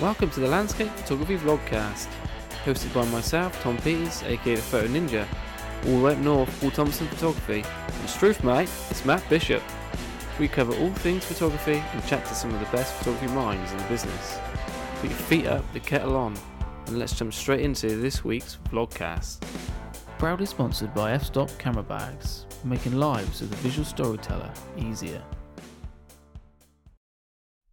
Welcome to the Landscape Photography Vlogcast, hosted by myself, Tom Peters, aka the Photo Ninja, all the way up north, Paul Thompson Photography, and truth, mate, it's Matt Bishop. We cover all things photography and chat to some of the best photography minds in the business. Put your feet up, the kettle on, and let's jump straight into this week's vlogcast. Proudly sponsored by F-Stop Camera Bags, making lives of the visual storyteller easier.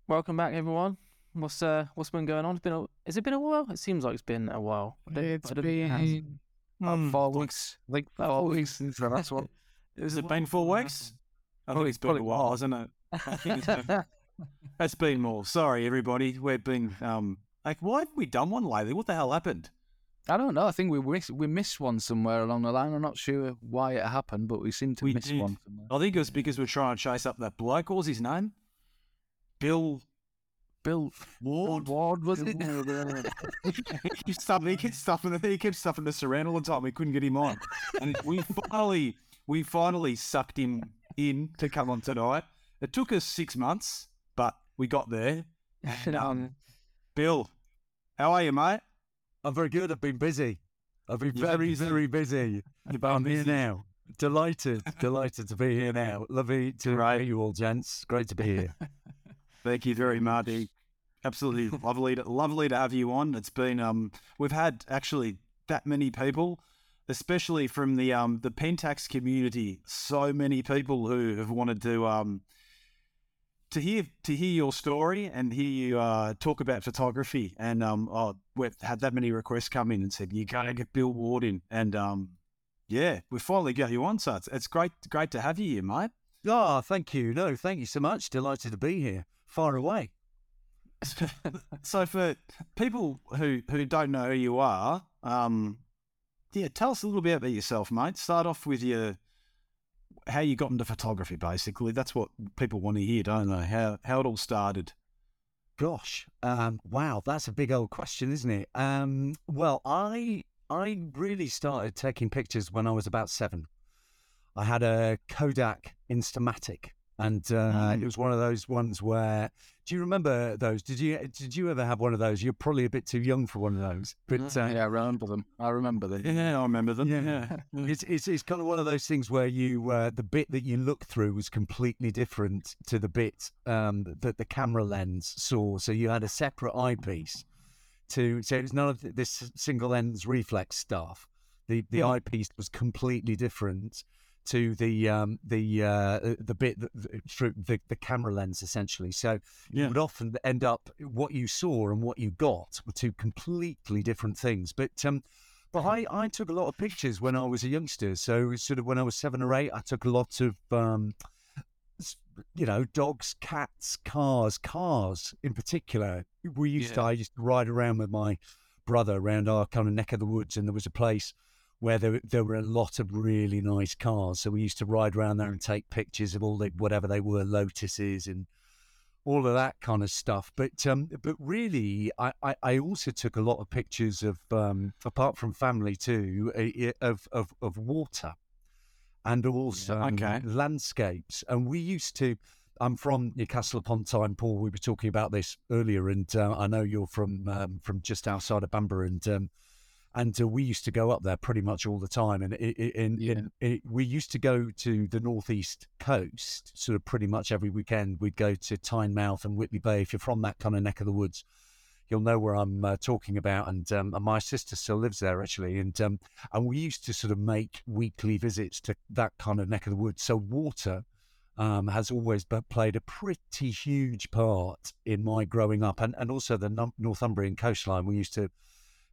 Welcome back, everyone. What's uh, what's been going on? It's been a, has it been a while? It seems like it's been a while. I don't- It's I don't think it has. been about Hmm. four weeks. I think Oh, four weeks since the last one. Has it been four weeks? I think it's been a while, hasn't it? think it's been- more. Sorry, everybody. We've been um like, why haven't we done one lately? What the hell happened? I don't know. I think we miss, we missed one somewhere along the line. I'm not sure why it happened, but we seem to We miss did. one somewhere. I think it was because we're trying to chase up that bloke. What was his name? Bill Bill Ward. Ward was it? he kept stuffing. He kept stuffing. He kept stuffing us around all the time. We couldn't get him on, and we finally, we finally sucked him in to come on tonight. It took us six months, but we got there. And, um, Bill, how are you, mate? I'm very good. I've been busy. I've been You've been very, busy. very busy. You've But I'm been here now. Delighted, delighted to be here now. Lovely to Right. meet you all, gents. Great to be here. Thank you very much. Absolutely lovely, to, lovely to have you on. It's been um, we've had actually that many people, especially from the um the Pentax community. So many people who have wanted to um to hear to hear your story and hear you uh, talk about photography. And um, oh, we've had that many requests come in and said you gotta get Bill Ward in. And um, yeah, we finally got you on. So it's, it's great great to have you here, mate. Ah, thank you. No, thank you so much. Delighted to be here. Far away. so for people who who don't know who you are, um, yeah, tell us a little bit about yourself, mate. Start off with your how you got into photography. Basically, that's what people want to hear, don't they? How how it all started. Gosh, um, wow, that's a big old question, isn't it? Um, well, I I really started taking pictures when I was about seven. I had a Kodak Instamatic, and uh, Mm. it was one of those ones where. Do you remember those? Did you did you ever have one of those? You're probably a bit too young for one of those, but uh, yeah, I remember them. I remember them. Yeah, I remember them. Yeah. it's, it's it's kind of one of those things where you uh, the bit that you look through was completely different to the bit um, that the camera lens saw. So you had a separate eyepiece to so it was none of this single lens reflex stuff. The the Hmm. eyepiece was completely different to the um, the uh, the bit that, through the, the camera lens essentially. So Yeah. you would often end up what you saw and what you got were two completely different things. But um, but I, I took a lot of pictures when I was a youngster. So sort of when I was seven or eight, I took a lot of um, you know dogs, cats, cars, cars in particular. We used to I used to ride around with my brother around our kind of neck of the woods, and there was a place where there there were a lot of really nice cars. So we used to ride around there and take pictures of all the whatever they were, lotuses and all of that kind of stuff. But um, but really, I, I, I also took a lot of pictures of um, apart from family too, uh, of of of water, and also um, okay. landscapes. And we used to. I'm from Newcastle upon Tyne, Paul. We were talking about this earlier, and uh, I know you're from um, from just outside of Bamburgh, and um, and uh, we used to go up there pretty much all the time. And it, it, in, Yeah. in, it, we used to go to the northeast coast, sort of pretty much every weekend. We'd go to Tynemouth and Whitley Bay. If you're from that kind of neck of the woods, you'll know where I'm uh, talking about. And, um, and my sister still lives there actually, and um, and we used to sort of make weekly visits to that kind of neck of the woods. So water. Um, has always b- played a pretty huge part in my growing up, and, and also the Northumbrian coastline. We used to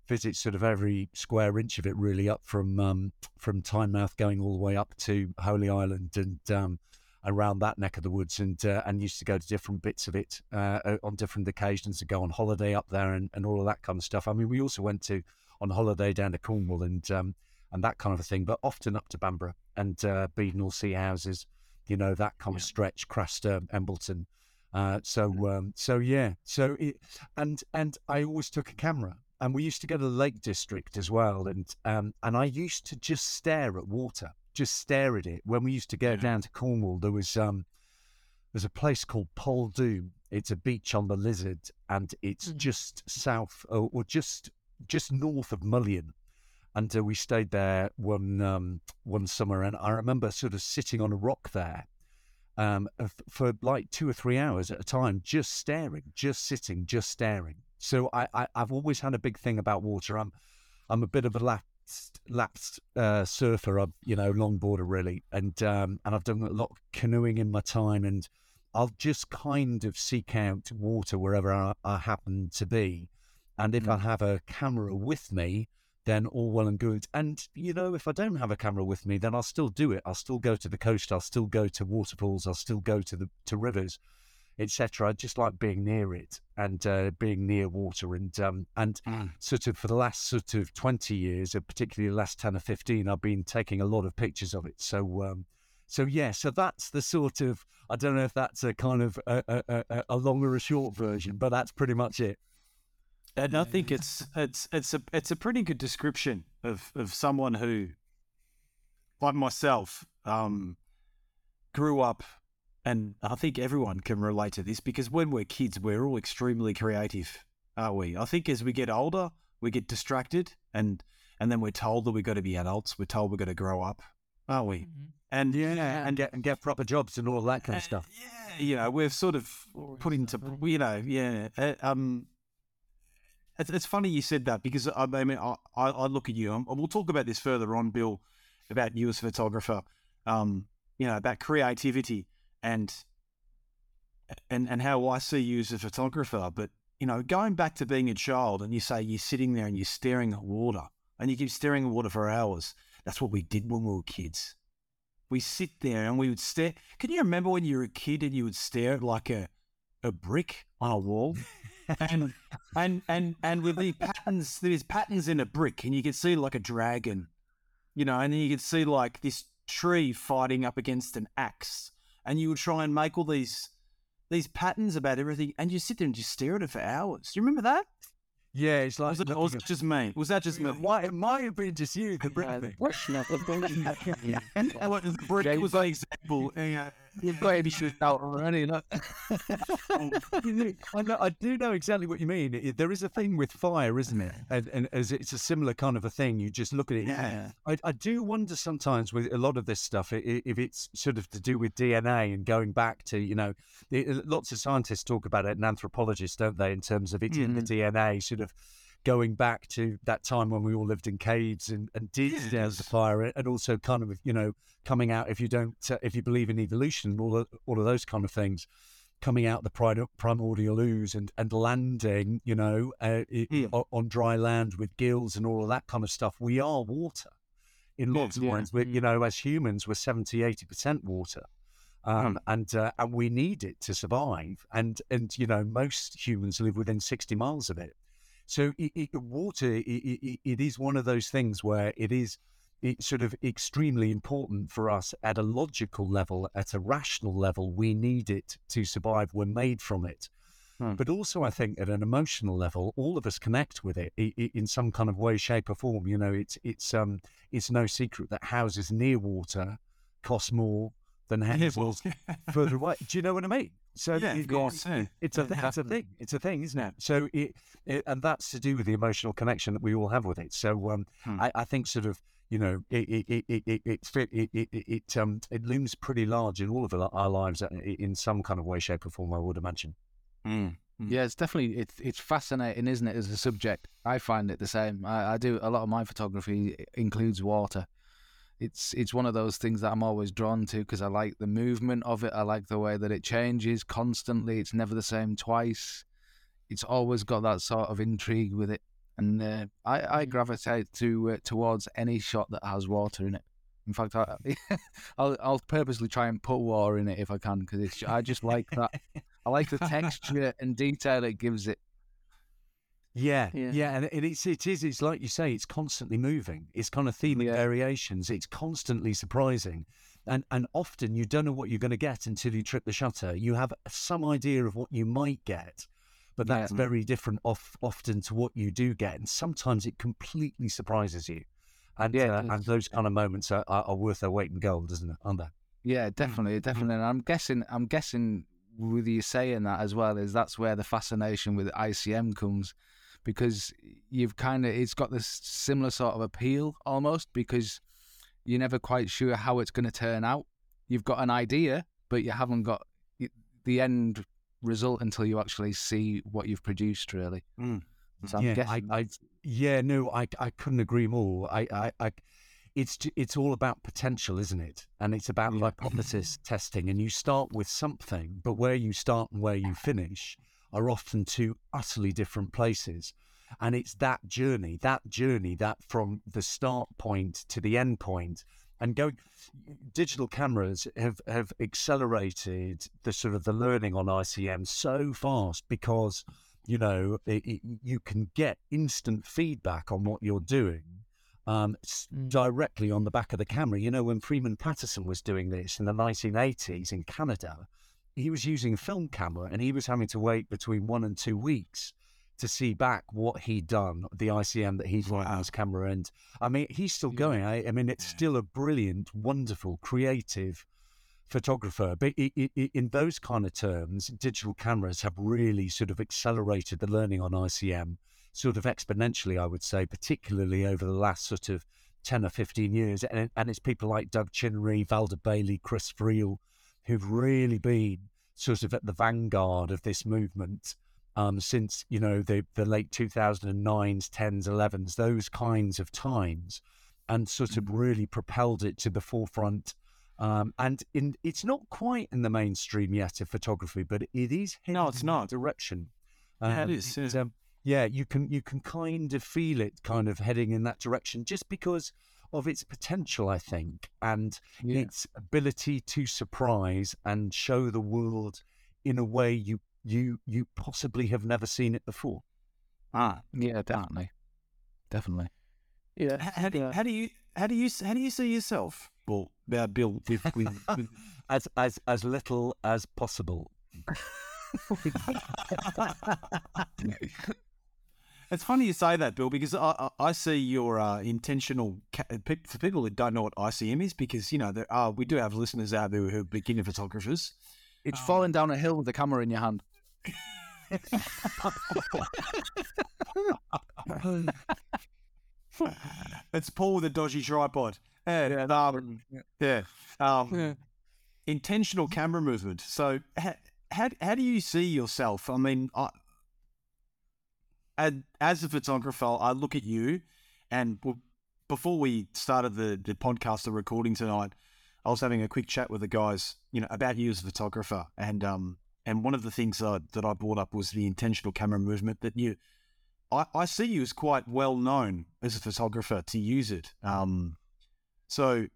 visit sort of every square inch of it, really, up from um, from Tynemouth going all the way up to Holy Island and um, around that neck of the woods, and uh, and used to go to different bits of it uh, uh, on different occasions to go on holiday up there and, and all of that kind of stuff. I mean, we also went to on holiday down to Cornwall and um, and that kind of a thing, but often up to Bamburgh and uh, Beadnell Sea Houses, you know, that kind of stretch, Craster, Embleton. Uh, so um, so yeah, so it, and and I always took a camera, and we used to go to the Lake District as well, and um, and I used to just stare at water, just stare at it. When we used to go Yeah. down to Cornwall, there was um, there's a place called Poldhu. It's a beach on the Lizard, and it's Mhm. just south or, or just just north of Mullion. And uh, we stayed there one um, one summer, and I remember sort of sitting on a rock there um, for like two or three hours at a time, just staring, just sitting, just staring. So I, I I've always had a big thing about water. I'm I'm a bit of a lapsed lapsed uh, surfer. I'm you know longboarder really, and um, and I've done a lot of canoeing in my time, and I'll just kind of seek out water wherever I, I happen to be, and if I have a camera with me, then all well and good. And you know, if I don't have a camera with me, then I'll still do it. I'll still go to the coast. I'll still go to waterfalls. I'll still go to the to rivers, etc. I just like being near it and uh, being near water. And um, and sort of for the last sort of twenty years, or particularly the last ten or fifteen, I've been taking a lot of pictures of it. So. Um, so yeah, so that's the sort of I don't know if that's a kind of a, a, a, a long or a short version, but that's pretty much it. And I think it's it's it's a it's a pretty good description of of someone who, like myself, um, grew up, and I think everyone can relate to this because when we're kids, we're all extremely creative, aren't we? I think as we get older, we get distracted, and and then we're told that we've got to be adults. We're told we've got to grow up, aren't we? And Yeah, and get and get proper jobs and all that kind of stuff. yeah, you know, we've sort of put into, you know, yeah. uh, Um, it's, it's funny you said that because I, I mean, I, I I look at you, and we'll talk about this further on, Bill, about you as a photographer. Um, you know, about creativity and and and how I see you as a photographer. But you know, going back to being a child, and you say you're sitting there and you're staring at water, and you keep staring at water for hours. That's what we did when we were kids we sit there and we would stare. Can you remember when you were a kid and you would stare at like a a brick on a wall? and and and and with these patterns, there's patterns in a brick, and you could see like a dragon, you know, and then you could see like this tree fighting up against an axe, and you would try and make all these these patterns about everything, and you sit there and just stare at it for hours. Do you remember that? Yeah, it's like was it, was it just me? Was that just me? Why it might have been just you, the brick Uh, thing. what's not the And what- the brick was an example. Yeah. You've got to be shut out already, know. I, know, I do know exactly what you mean. There is a thing with fire, isn't it? And, and as it's a similar kind of a thing. You just look at it. Yeah. I, I do wonder sometimes with a lot of this stuff if it's sort of to do with DNA and going back to you know, lots of scientists talk about it and anthropologists, don't they? In terms of it's in the mm-hmm. DNA, sort of going back to that time when we all lived in caves and, and did Yes. the fire, and also kind of you know coming out if you don't uh, if you believe in evolution and all of, all of those kind of things coming out the prim- primordial ooze and, and landing, you know, uh, i- Hmm. on dry land with gills and all of that kind of stuff. We are water in lots of ways. We, you know, as humans, we're 70, 80% water. Um, and uh, and we need it to survive, and and you know most humans live within sixty miles of it. So it, it, water, it, it, it is one of those things where it is it's sort of extremely important for us at a logical level, at a rational level. We need it to survive. We're made from it. Hmm. But also, I think at an emotional level, all of us connect with it in some kind of way, shape, or form. You know, it's it's um it's no secret that houses near water cost more than houses further away. Do you know what I mean? So Yeah, of it- course, yeah. it's a it's a thing. It's a thing, isn't it? So it, it and that's to do with the emotional connection that we all have with it. So um, Hmm. I, I think sort of you know it it it it it it, fit, it, it, it, it um it looms pretty large in all of our our lives uh, in some kind of way, shape, or form. I would imagine. Mm. Yeah, it's definitely it's it's fascinating, isn't it? As a subject, I find it the same. I, I do a lot of my photography includes water. It's it's one of those things that I'm always drawn to because I like the movement of it. I like the way that it changes constantly. It's never the same twice. It's always got that sort of intrigue with it, and uh, I I gravitate to uh, towards any shot that has water in it. In fact, I, I'll I'll purposely try and put water in it if I can because it's I just like that. I like the texture and detail it gives it. Yeah, Yeah. yeah, and it is, it is. It's like you say, it's constantly moving. It's kind of theming Yeah. variations. It's constantly surprising, and and often you don't know what you're going to get until you trip the shutter. You have some idea of what you might get, but Yeah. that's mm. very different off, often to what you do get, and sometimes it completely surprises you. And Yeah, uh, and those kind of moments are, are, are worth their weight in gold, isn't it? Aren't they? Yeah, mm. definitely, mm. definitely. And I'm guessing, I'm guessing with you saying that as well is that's where the fascination with ICM comes, because you've kind of it's got this similar sort of appeal almost because you're never quite sure how it's going to turn out. You've got an idea, but you haven't got the end result until you actually see what you've produced. Really. Mm. So I'm yeah, guessing. I, I, yeah, no, I, I couldn't agree more. I, I, I, it's, it's all about potential, isn't it? And it's about hypothesis testing. And you start with something, but where you start and where you finish are often two utterly different places. And it's that journey, that journey, that from the start point to the end point, and going. Digital cameras have have accelerated the sort of the learning on ICM so fast because you know, it, it, you can get instant feedback on what you're doing um, Mm. directly on the back of the camera. You know, when Freeman Patterson was doing this in the 1980s in Canada, he was using a film camera and he was having to wait between one and two weeks to see back what he'd done, the ICM that he'd run on his camera. And I mean, he's still going. I, I mean, it's still a brilliant, wonderful, creative photographer. But i i in those kind of terms, digital cameras have really sort of accelerated the learning on ICM sort of exponentially, I would say, particularly over the last sort of 10 or 15 years. And, and it's people like Doug Chinnery, Valda Bailey, Chris Friel, who've really been sort of at the vanguard of this movement um, since, you know, the, the late 2009s, 10s, 11s, those kinds of times, and sort of really propelled it to the forefront um, and in, it's not quite in the mainstream yet of photography, but it is heading No, it's not. direction. Yeah, Um, is, yeah. um, yeah, you can you can kind of feel it kind of heading in that direction just because of its potential, I think, and Yeah. its ability to surprise and show the world in a way you you you possibly have never seen it before. Ah, yeah, definitely, definitely. Yeah. H- how do you, yeah. how do you how do you how do you see yourself? Well, uh, Bill, with, with, with As as as little as possible. It's funny you say that, Bill, because I I, I see your uh, intentional. Ca- for people who don't know what ICM is, because you know there are we do have listeners out there who are beginner photographers. It's Um, falling down a hill with the camera in your hand. it's Paul with a dodgy tripod. Yeah, um, yeah. Um, Yeah. Intentional camera movement. So, how, how how do you see yourself? I mean, I, and as a photographer, I look at you, and before we started the the podcast, the recording tonight, I was having a quick chat with the guys, you know, about you as a photographer, and um, and one of the things uh, that I brought up was the intentional camera movement that you. I, I see you as quite well known as a photographer to use it. Um, so,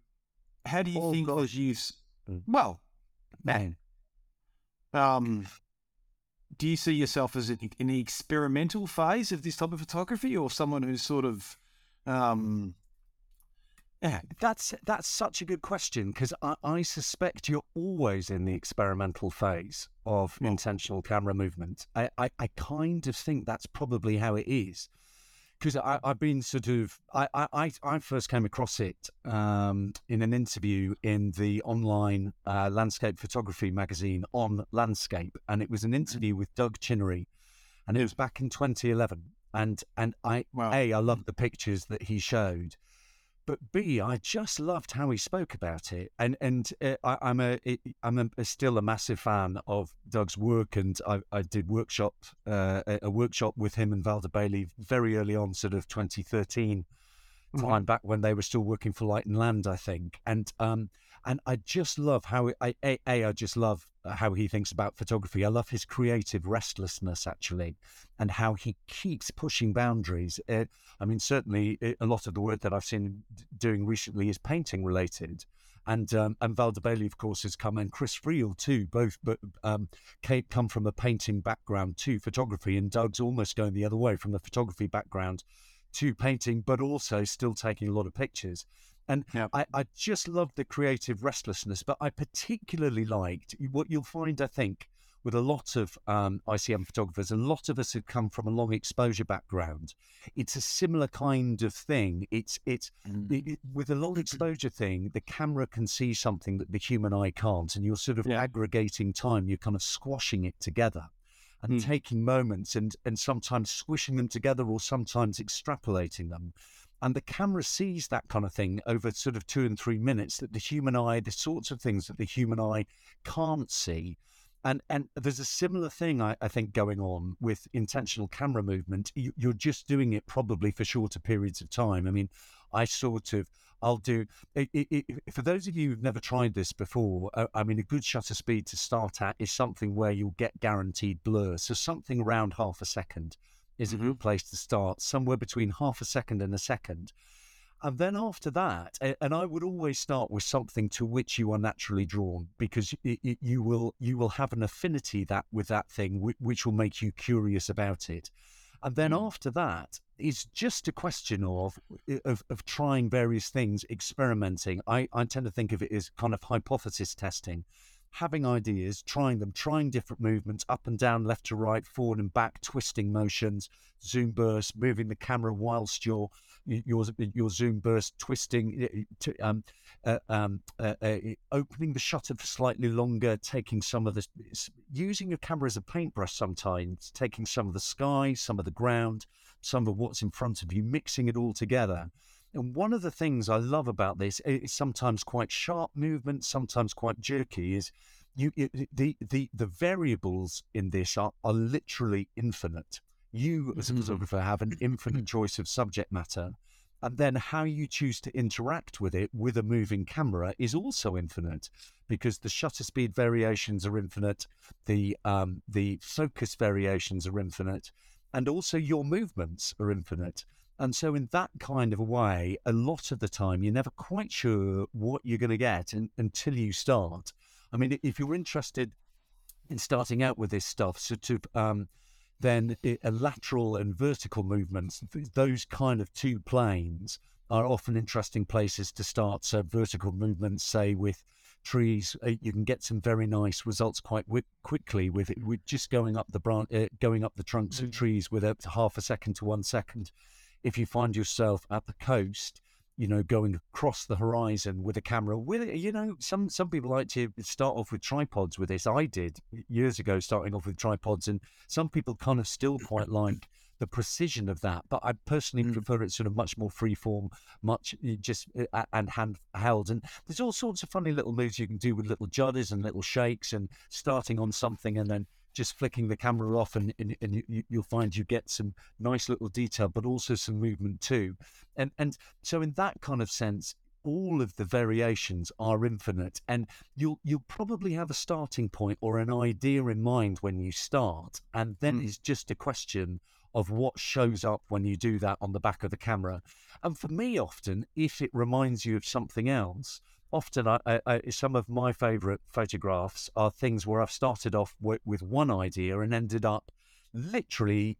how do you Oh, think God. those use? Mm. Well, Man. um, do you see yourself as in, in the experimental phase of this type of photography, or someone who's sort of, um, yeah, That's that's such a good question because I, I suspect you're always in the experimental phase of Well- intentional camera movement. I, I, I kind of think that's probably how it is because I've been sort of I, I, I- first came across it um, in an interview in the online uh, landscape photography magazine on landscape, and it was an interview with Doug Chinnery, and it was back in 2011. And and I Wow. a I loved the pictures that he showed, but B, I just loved how he spoke about it, and and uh, I, I'm a I'm a, a still a massive fan of Doug's work, and I, I did workshop uh, a, a workshop with him and Valda Bailey very early on, sort of 2013 time back when they were still working for Light and Land, I think, and um and I just love how I a, a I just love how he thinks about photography. I love his creative restlessness actually, and how he keeps pushing boundaries. Uh, I mean, certainly uh, a lot of the work that I've seen d- doing recently is painting related. And um, and Valda Bailey, of course, has come, and Chris Friel too. Both, but um, come from a painting background to photography, and Doug's almost going the other way from the photography background to painting, but also still taking a lot of pictures. And Yep. I, I just love the creative restlessness, but I particularly liked what you'll find, I think, with a lot of um, ICM photographers, a lot of us have come from a long exposure background. It's a similar kind of thing. It's it's Mm. it, it- with a long exposure thing, the camera can see something that the human eye can't, and you're sort of Yeah. aggregating time. You're kind of squashing it together and Mm. taking moments and and sometimes squishing them together or sometimes extrapolating them. And the camera sees that kind of thing over sort of two and three minutes that the human eye, the sorts of things that the human eye can't see. And and there's a similar thing I, I think going on with intentional camera movement. You, you're just doing it probably for shorter periods of time. I mean, I sort of I'll do. i i i for those of you who've never tried this before, uh, I mean, a good shutter speed to start at is something where you'll get guaranteed blur. So something around half a second is a mm-hmm. good place to start. Somewhere between half a second and a second. And then after that, and I would always start with something to which you are naturally drawn, because it, it, you will you will have an affinity that with that thing, which, which will make you curious about it. And then mm. after that, it's just a question of, of of trying various things, experimenting. I, I tend to think of it as kind of hypothesis testing, having ideas, trying them, trying different movements, up and down, left to right, forward and back, twisting motions, zoom bursts, moving the camera whilst you're your your zoom burst twisting um, uh, um, uh, uh, opening the shutter for slightly longer taking some of the using your camera as a paintbrush sometimes taking some of the sky some of the ground some of what's in front of you mixing it all together and one of the things I love about this is sometimes quite sharp movement, sometimes quite jerky. Is you, the the the variables in this are, are literally infinite. You as a Mhm. photographer have an infinite choice of subject matter, and then how you choose to interact with it with a moving camera is also infinite, because the shutter speed variations are infinite, the um, the focus variations are infinite, and also your movements are infinite. And so, in that kind of a way, a lot of the time, you're never quite sure what you're going to get in, until you start. I mean, if you're interested in starting out with this stuff, sort of, um, then i- a lateral and vertical movements, those kind of two planes are often interesting places to start. So, vertical movements, say with trees, uh, you can get some very nice results quite wi- quickly with it, with just going up the branch, uh, going up the trunks of Mm. trees with a half a second to one second if you find yourself at the coast, you know, going across the horizon with a camera, with you know, some some people like to start off with tripods with this. I did years ago, starting off with tripods, and some people kind of still quite like the precision of that. But I personally Mm. prefer it sort of much more freeform, much uh, just uh, and handheld. And there's all sorts of funny little moves you can do with little judders and little shakes, and starting on something and then just flicking the camera off and, and, and you- you'll find you get some nice little detail but also some movement too and and so in that kind of sense all of the variations are infinite and you'll you'll probably have a starting point or an idea in mind when you start and then Mm. it's just a question of what shows up when you do that on the back of the camera and for me often if it reminds you of something else often I, I, some of my favorite photographs are things where I've started off with, with one idea and ended up literally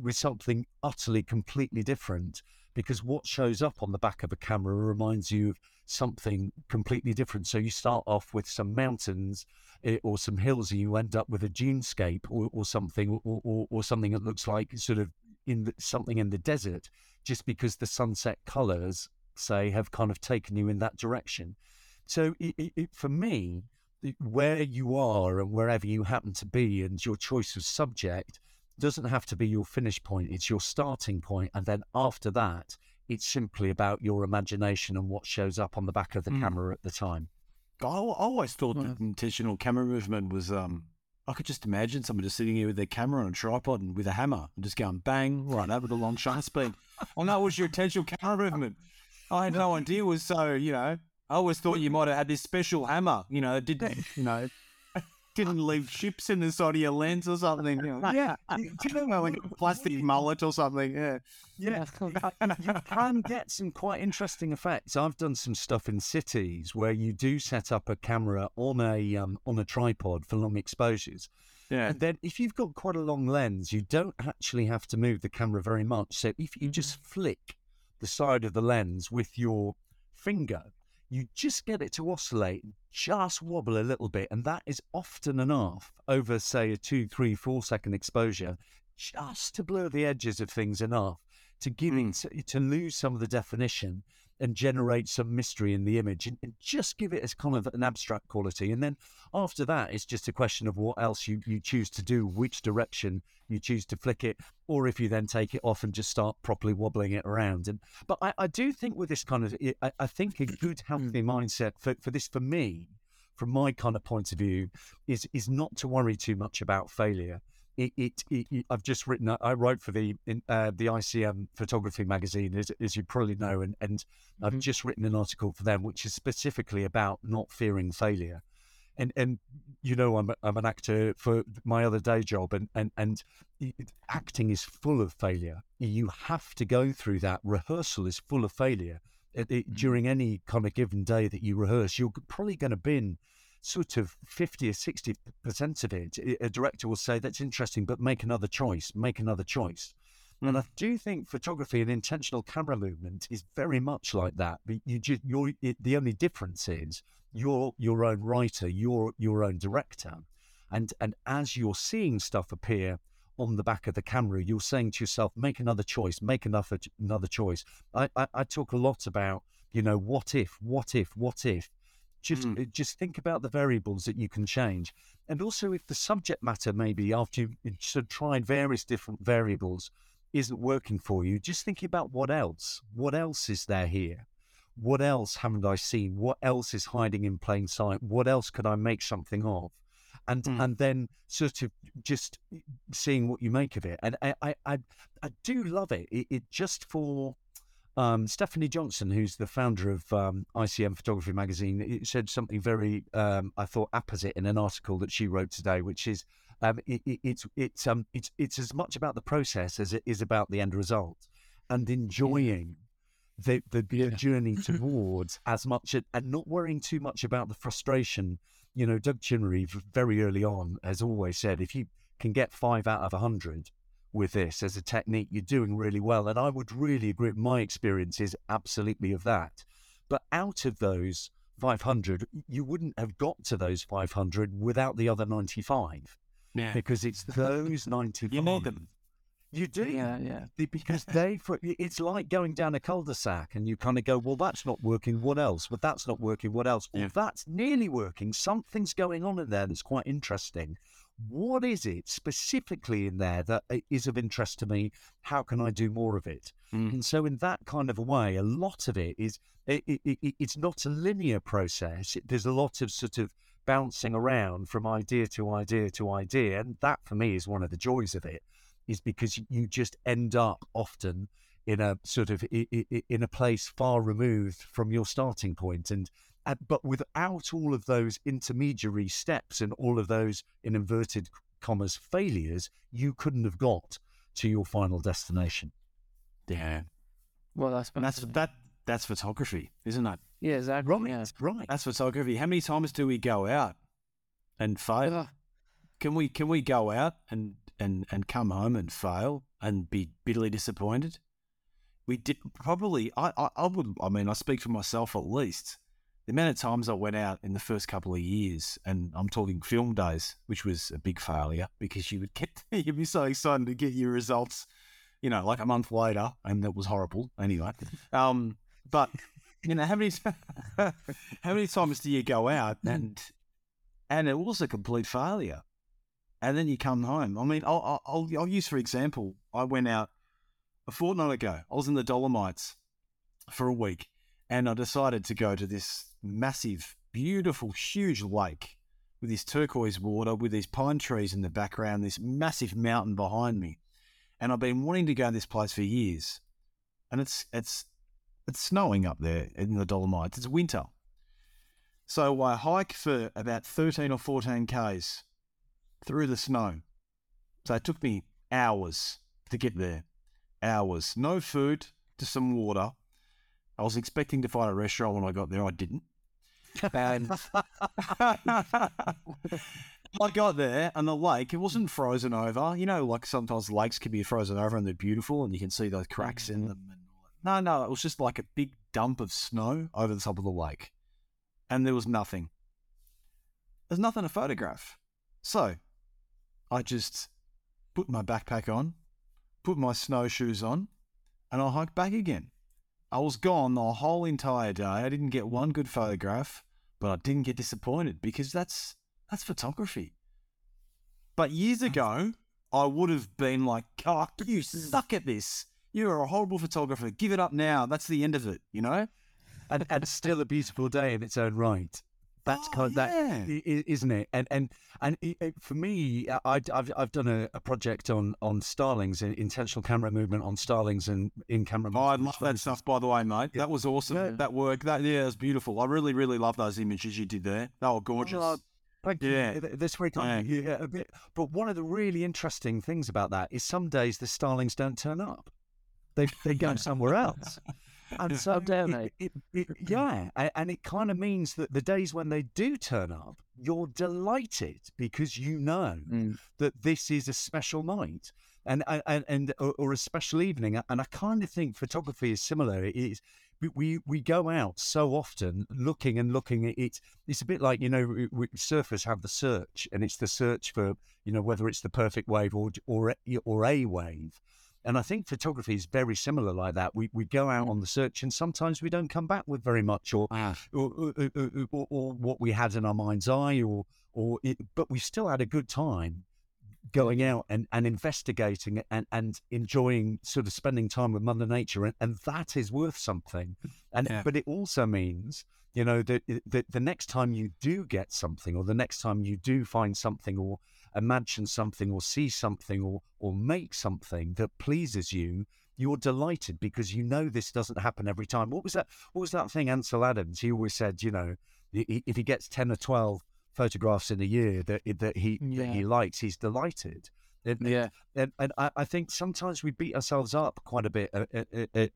with something utterly completely different because what shows up on the back of a camera reminds you of something completely different. So you start off with some mountains eh, or some hills, and you end up with a dunescape or, or something, or, or, or something that looks like sort of in the, something in the desert, just because the sunset colors, say, have kind of taken you in that direction. So it, it, it, for me, where you are and wherever you happen to be, and your choice of subject doesn't have to be your finish point. It's your starting point. point, and then after that, it's simply about your imagination and what shows up on the back of the Mm. camera at the time. I, I always thought Well, that intentional camera movement was um I could just imagine someone just sitting here with their camera on a tripod and with a hammer and just going bang right over the long shutter speed. oh no, it was your intentional camera movement. I had no idea it was so, you know, I always thought you might have had this special hammer, you know, didn't you know didn't leave chips in the side of your lens or something. You know, yeah. You know like a plastic mullet or something? Yeah. Yeah, you can get some quite interesting effects. I've done some stuff in cities where you do set up a camera on a um, on a tripod for long exposures, Yeah. and then if you've got quite a long lens, you don't actually have to move the camera very much. So if you just flick the side of the lens with your finger, you just get it to oscillate, just wobble a little bit, and that is often enough over, say, a two, three, four second exposure, just to blur the edges of things enough to give it hmm. to, to lose some of the definition and generate some mystery in the image and, and just give it as kind of an abstract quality. And then after that, it's just a question of what else you, you choose to do, which direction you choose to flick it, or if you then take it off and just start properly wobbling it around. And but I, I do think with this kind of, I, I think a good mm. healthy mindset for, for this for me, from my kind of point of view, is is not to worry too much about failure it, it, it, I've just written. I wrote for the in, uh, the ICM photography magazine, as, as you probably know, and, and mm-hmm. I've just written an article for them, which is specifically about not fearing failure. And and you know, I'm I'm an actor for my other day job, and and and acting is full of failure. You have to go through that. Rehearsal is full of failure. Mm-hmm. During any kind of given day that you rehearse, you're probably going to bin sort of 50 or 60% of it, a director will say, that's interesting, but make another choice, make another choice. And I hmm. do think photography and intentional camera movement is very much like that. But you just, you're, it, the only difference is you're your own writer, you're your own director. And, and as you're seeing stuff appear on the back of the camera, you're saying to yourself, make another choice, make another, another choice. I, I, I talk a lot about, you know, what if, what if, what if. Just mm. just think about the variables that you can change, and also if the subject matter maybe after you've sort of tried various different variables isn't working for you, just think about what else, what else is there here, what else haven't I seen, what else is hiding in plain sight, what else could I make something of, and mm. and then sort of just seeing what you make of it. And I I I, I do love it. it. It just for um, Stephanie Johnson, who's the founder of um, ICM Photography Magazine, said something very, um, I thought, apposite in an article that she wrote today, which is um, it, it, it's it's um, it's it's as much about the process as it is about the end result, and enjoying the the, yeah. journey towards as much and not worrying too much about the frustration. You know, Doug Chinnery very early on has always said, if you can get five out of a hundred, with this as a technique, you're doing really well. And I would really agree. My experience is absolutely of that. But out of those 500, you wouldn't have got to those 500 without the other 95. Yeah. Because it's those 95. you need them. You do, yeah, yeah. Because they, for it's like going down a cul-de-sac, and you kind of go, "Well, that's not working. What else? But that's not working. What else? Yeah. Well, that's nearly working. Something's going on in there that's quite interesting what is it specifically in there that is of interest to me? How can I do more of it? Mm. And so, in that kind of a way, a lot of it is it, it, it, it's not a linear process. there's a lot of sort of bouncing around from idea to idea to idea, and that for me is one of the joys of it. Is because you just end up often in a sort of in a place far removed from your starting point, and uh, but without all of those intermediary steps and all of those, in inverted commas, failures, you couldn't have got to your final destination. Yeah. Well, that's and that's that. That's photography, isn't it? Yeah, exactly. Right, yeah. right. That's photography. How many times do we go out and fail? Uh, can we can we go out and and and come home and fail and be bitterly disappointed? We did probably. I, I I would. I mean, I speak for myself at least the amount of times I went out in the first couple of years, and I'm talking film days, which was a big failure because you would get you'd be so excited to get your results, you know, like a month later, and that was horrible anyway. Um, but you know, how many how many times do you go out and and it was a complete failure, and then you come home? I mean, I'll I'll, I'll use for example, I went out a fortnight ago. I was in the Dolomites for a week and I decided to go to this massive, beautiful, huge lake with this turquoise water, with these pine trees in the background, this massive mountain behind me. And I've been wanting to go to this place for years. And it's it's it's snowing up there in the Dolomites. It's winter. So I hike for about 13 or 14 Ks through the snow. So it took me hours to get there. Hours. No food, just some water. I was expecting to find a restaurant when I got there. I didn't. And I got there, and the lake it wasn't frozen over. You know, like sometimes lakes can be frozen over, and they're beautiful, and you can see those cracks in them. no, no, it was just like a big dump of snow over the top of the lake. and there was nothing. There's nothing to photograph. So I just put my backpack on, put my snowshoes on, and I hiked back again. I was gone the whole entire day. I didn't get one good photograph, but I didn't get disappointed because that's that's photography. But years ago, I would have been like, "Oh, you suck at this. You're a horrible photographer. Give it up now. That's the end of it." You know? and, and still a beautiful day in its own right. That's Oh, kind of that, yeah. i- isn't it? And and and it, for me, I, I've I've done a, a project on on starlings, intentional camera movement on starlings and in camera. Oh, I love that stuff, by the way, mate. That was awesome. Yeah. That work, that yeah, it was beautiful. I really, really love those images you did there. They were oh, gorgeous. Oh, Thank you. Yeah. Th- That's very kind. of you. Yeah, a bit. But one of the really interesting things about that is some days the starlings don't turn up. They they go somewhere else. And so don't it, it, it, yeah, and it kind of means that the days when they do turn up, you're delighted because you know Mm. that this is a special night and and and or, or a special evening. And I kind of think photography is similar. It is we- we go out so often looking and looking at it. It's a bit like you know we, we, surfers have the search, and it's the search for you know whether it's the perfect wave or or or a wave. And I think photography is very similar like that. We we go out mm. on the search, and sometimes we don't come back with very much, ah. or or, or, or, or, or what we had in our mind's eye, or or it, but we still had a good time going out and, and investigating and, and enjoying sort of spending time with Mother Nature, and, and that is worth something. And Yeah. but it also means you know that that the next time you do get something, or the next time you do find something, or imagine something, or see something, or or make something that pleases you. You're delighted because you know this doesn't happen every time. What was that? What was that thing Ansel Adams? He always said, you know, if he gets ten or twelve photographs in a year that that he that he likes, he's delighted. And, Yeah. and, and I, I think sometimes we beat ourselves up quite a bit uh, uh, uh,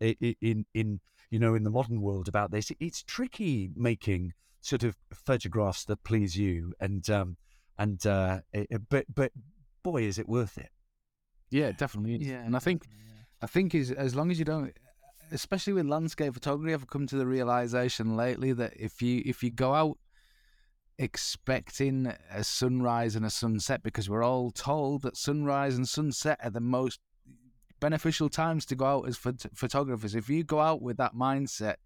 in in you know in the modern world about this. It's tricky making sort of photographs that please you, and um and uh, it, it- but but boy, is it worth it. Yeah, definitely. Yeah, and I think I think is as long as you don't, especially with landscape photography, I've come to the realization lately that if you if you go out expecting a sunrise and a sunset, because we're all told that sunrise and sunset are the most beneficial times to go out as phot- photographers. If you go out with that mindset,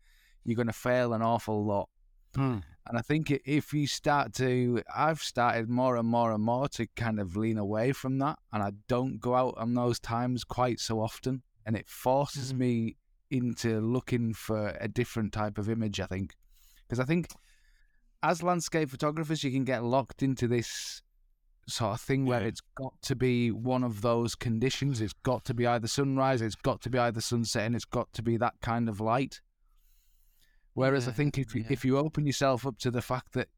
you're going to fail an awful lot. Hmm. And I think if you start to, I've started more and more and more to kind of lean away from that, and I don't go out on those times quite so often, and it forces hmm. me into looking for a different type of image. I think because I think as landscape photographers, you can get locked into this sort of thing where Yeah. it's got to be one of those conditions. It's got to be either sunrise, it's got to be either sunset, and it's got to be that kind of light. Whereas I think if you, yeah. if you open yourself up to the fact that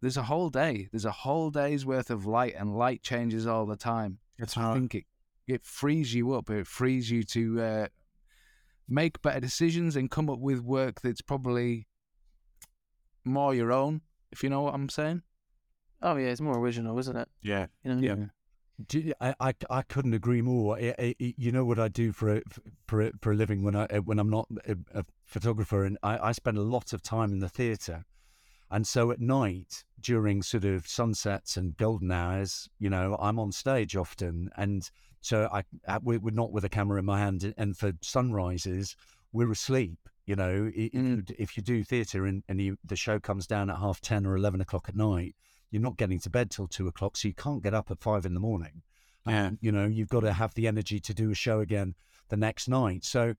there's a whole day, there's a whole day's worth of light, and light changes all the time. That's I right. think it it frees you up. It frees you to uh, make better decisions and come up with work that's probably more your own. If you know what I'm saying. Oh yeah, it's more original, isn't it? Yeah. You know? Yeah. Do you- I, I, I couldn't agree more. I, I, you know what I do for a, for a, for a living when I when I'm not a, a photographer, and I, I spend a lot of time in the theatre, and so at night during sort of sunsets and golden hours, you know, I'm on stage often, and so I, I we're we're not with a camera in my hand, and for sunrises, we're asleep. You know, i- if, you, Mm. if you do theatre and, and you, the show comes down at half ten or eleven o'clock at night, you're not getting to bed till two o'clock, so you can't get up at five in the morning. Yeah. Um, you know, you've got to have the energy to do a show again the next night. So,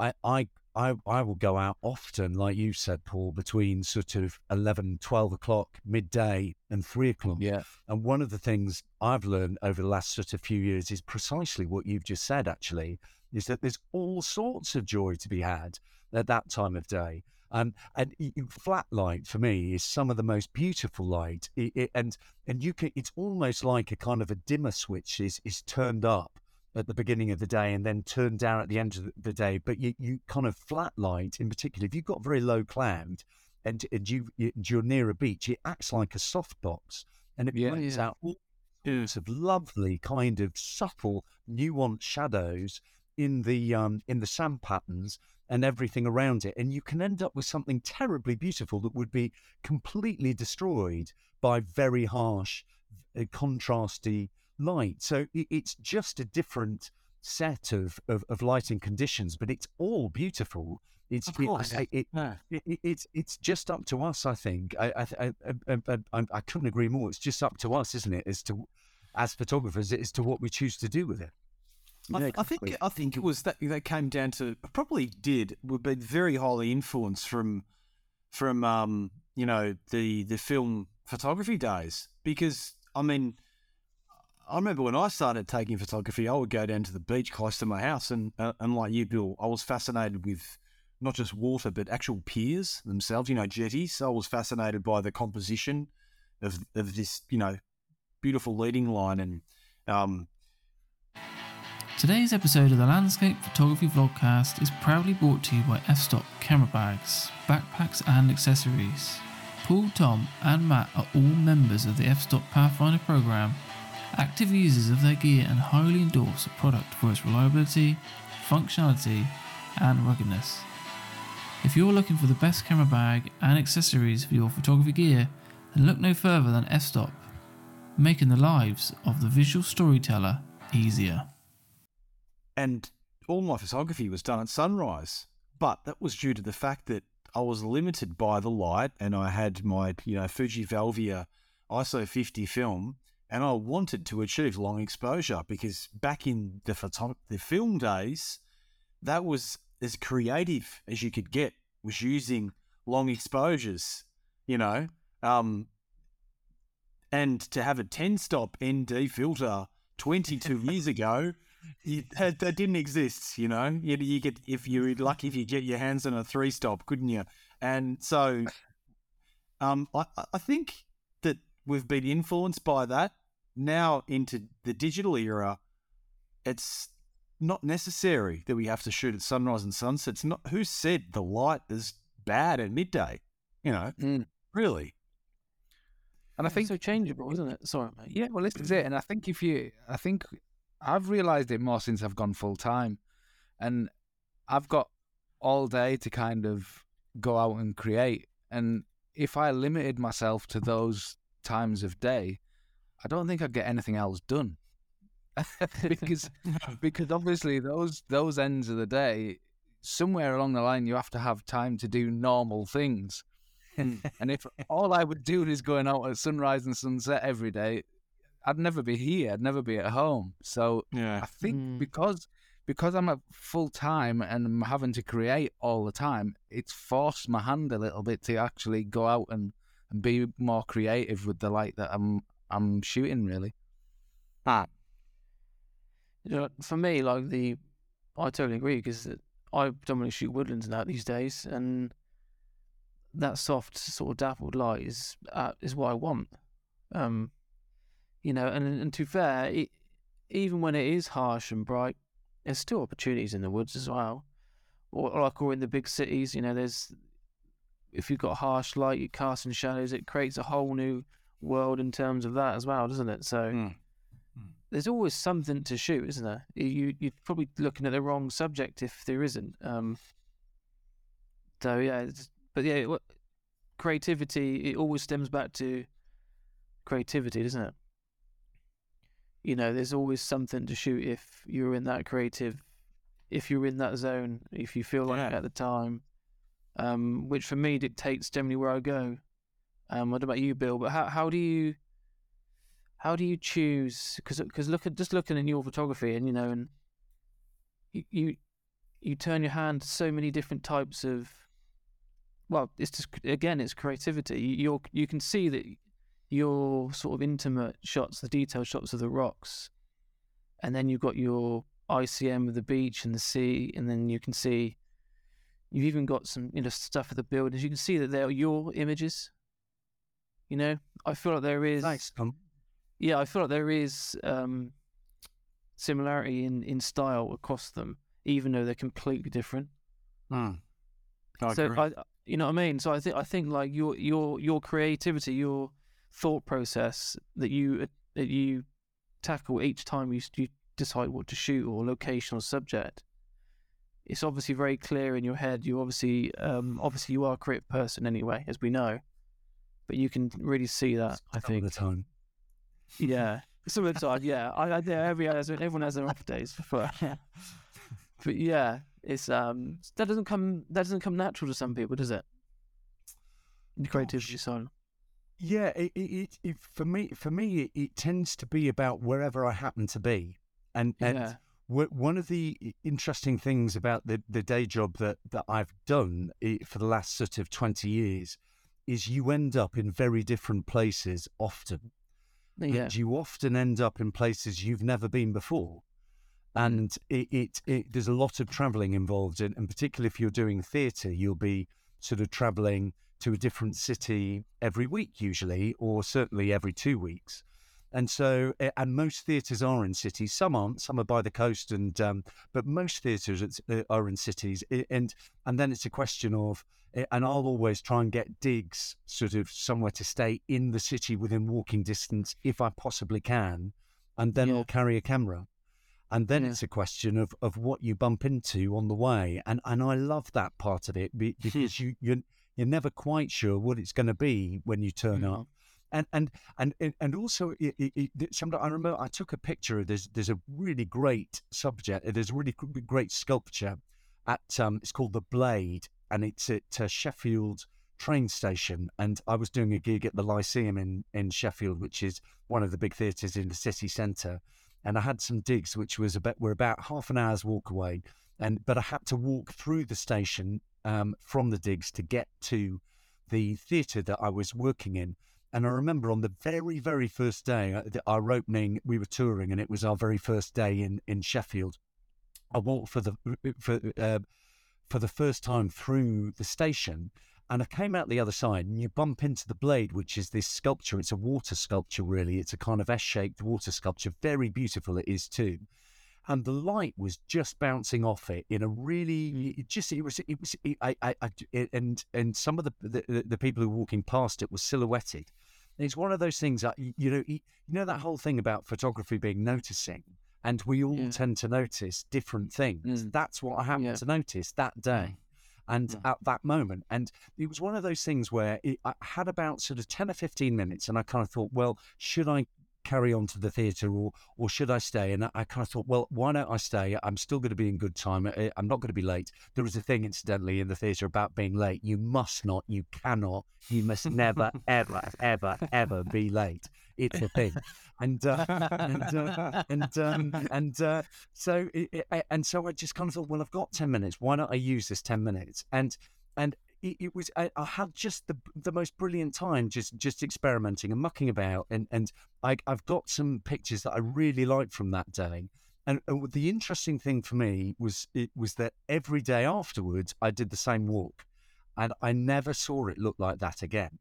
I, I, I, I will go out often, like you said, Paul, between sort of 11, 12 o'clock, midday, and three o'clock. Yeah. And one of the things I've learned over the last sort of few years is precisely what you've just said, actually, is that there's all sorts of joy to be had at that time of day. Um, and flat light for me is some of the most beautiful light. I- I- and and you can, it's almost like a kind of a dimmer switch is, is turned up at the beginning of the day and then turned down at the end of the- day. But you, you kind of flat light in particular, if you've got very low cloud and, and you, you- you're near a beach, it acts like a softbox and it Yeah. brings Yeah. out all sorts of lovely kind of subtle nuanced shadows in the um in the sand patterns and everything around it. And you can end up with something terribly beautiful that would be completely destroyed by very harsh, uh, contrasty light. So it's just a different set of, of, of lighting conditions, but it's all beautiful. It's Of course. It, it, Yeah. it, it- it's it's just up to us. I think. I, I, I, I I couldn't agree more. It's just up to us, isn't it? As to as photographers, as to what we choose to do with it. I, I think I think it was that they came down to probably did would be very highly influenced from from um you know the the film photography days. Because I mean I remember when I started taking photography I would go down to the beach close to my house and uh, and like you Bill I was fascinated with not just water but actual piers themselves you know jetties. I was fascinated by the composition of of this you know beautiful leading line and um Today's episode of the Landscape Photography Vlogcast is proudly brought to you by f-stop camera bags, backpacks and accessories. Paul, Tom and Matt are all members of the f-stop Pathfinder program, active users of their gear and highly endorse the product for its reliability, functionality and ruggedness. If you're looking for the best camera bag and accessories for your photography gear, then look no further than f-stop, making the lives of the visual storyteller easier. And all my photography was done at sunrise. But that was due to the fact that I was limited by the light, and I had my you know Fuji Velvia ISO 50 film, and I wanted to achieve long exposure because back in the photo- the film days, that was as creative as you could get was using long exposures, you know. Um, and to have a 10 stop ND filter 22 years ago, you, that, that didn't exist, you know. You, you get if you're lucky if you get your hands on a three stop, couldn't you? And so, um, I, I- I think that we've been influenced by that. Now into the digital era, it's not necessary that we have to shoot at sunrise and sunset. It's not who said the light is bad at midday. You know, Mm. really. And I think so changeable, isn't it? Sorry, mate. Yeah, well, this is it. And I think if you, I think I've realised it more since I've gone full time, and I've got all day to kind of go out and create. And if I limited myself to those times of day, I don't think I'd get anything else done. because because obviously those those ends of the day, somewhere along the line, you have to have time to do normal things. and if all I would do is going out at sunrise and sunset every day, I'd never be here. I'd never be at home. So Yeah. I think Mm. because because I'm at full time and I'm having to create all the time, it's forced my hand a little bit to actually go out and, and be more creative with the light that I'm I'm shooting. Really. You know, for me, like the, I totally agree because I predominantly shoot woodlands now these days, and that soft sort of dappled light is uh, is what I want. Um, you know, and and to fair, it, even when it is harsh and bright, there's still opportunities in the woods as well, or, or like or in the big cities. You know, there's if you've got harsh light, you're casting shadows, it creates a whole new world in terms of that as well, doesn't it? So Mm. there's always something to shoot, isn't there? You you're probably looking at the wrong subject if there isn't. Um, so yeah, it's, but yeah, what, creativity it always stems back to creativity, doesn't it? You know, there's always something to shoot if you're in that creative, if you're in that zone, if you feel like it Yeah. at the time, um, which for me dictates generally where I go. Um, what about you, Bill, but how how do you how do you choose? Because because look at just looking at your photography, and you know, and you you, you turn your hand to so many different types of. Well, it's just again, it's creativity. You you're, you can see that your sort of intimate shots, the detailed shots of the rocks, and then you've got your ICM of the beach and the sea, and then you can see. You've even got some, you know, stuff of the buildings. You can see that they're your images. You know, I feel like there is Nice. Um, yeah, I feel like there is um, similarity in, in style across them, even though they're completely different. Mm. I so agree. I, you know what I mean. So I think I think like your your your creativity, your thought process that you that you tackle each time you you decide what to shoot or location or subject it's obviously very clear in your head. You obviously, um, obviously, you are a creative person anyway, as we know. But you can really see that. I think. the time. Yeah. Some of the time, yeah. I, I yeah, every everyone has their off days, but but yeah, it's um that doesn't come that doesn't come natural to some people, does it? The creativity side. Yeah, it, it, it, for me for me it, tends to be about wherever I happen to be, and and Yeah. wh- one of the interesting things about the, the day job that that I've done for the last sort of twenty years is you end up in very different places often, Yeah. and you often end up in places you've never been before. Hmm. And it, it, it there's a lot of travelling involved, in, and particularly if you're doing theatre, you'll be sort of travelling to a different city every week, usually, or certainly every two weeks. And so, eh, and most theatres are in cities. Some aren't. Some are by the coast, and um, but most theatres uh, are in cities. Eh, And and then it's a question of, eh, and I'll always try and get digs, sort of somewhere to stay in the city within walking distance, if I possibly can, and then Yeah. I'll carry a camera. And then Yeah. it's a question of, of what you bump into on the way, and and I love that part of it because you you you're never quite sure what it's going to be when you turn Mhm. up, and and and and- also it, it, it, sometimes I remember I took a picture. Of there's there's a really great subject. There's a really great sculpture at um it's called the Blade, and it's at uh, Sheffield train station. And I was doing a gig at the Lyceum in in Sheffield, which is one of the big theatres in the city centre. And I had some digs, which was about were about half an hour's walk away, and but I had to walk through the station um, from the digs to get to the theatre that I was working in. And I remember on the very, very first day, uh, our opening, we were touring, and it was our very first day in in Sheffield. I walked for the for uh, for the first time through the station, and I came out the other side, and you bump into the blade, which is this sculpture. It's a water sculpture, really. It's a kind of S-shaped water sculpture. Very beautiful it is too and the light was just bouncing off it in a really it just it was it was it, I, I it, and and some of the, the the people who were walking past it was silhouetted and it's one of those things that you know you know that whole thing about photography being noticing and we all Yeah. tend to notice different things Mm. that's what I happened Yeah. to notice that day and Mm. at that moment and it was one of those things where it, I had about sort of 10 or 15 minutes and I kind of thought well should I carry on to the theatre or or should I stay? And I, I kind of thought, well, why don't I stay? I'm still going to be in good time. I, I'm not going to be late. There is a thing, incidentally, in the theatre about being late. You must not, you cannot, you must never, ever, ever, ever be late. It's a thing. And uh, and uh, and um, and uh, so it, it, and so I just kind of thought, well, I've got ten minutes. Why don't I use this ten minutes? And and it, it was I, I had just the the most brilliant time just just experimenting and mucking about and and I, I've got some pictures that I really like from that day. And, and the interesting thing for me was it was that every day afterwards I did the same walk, and I never saw it look like that again.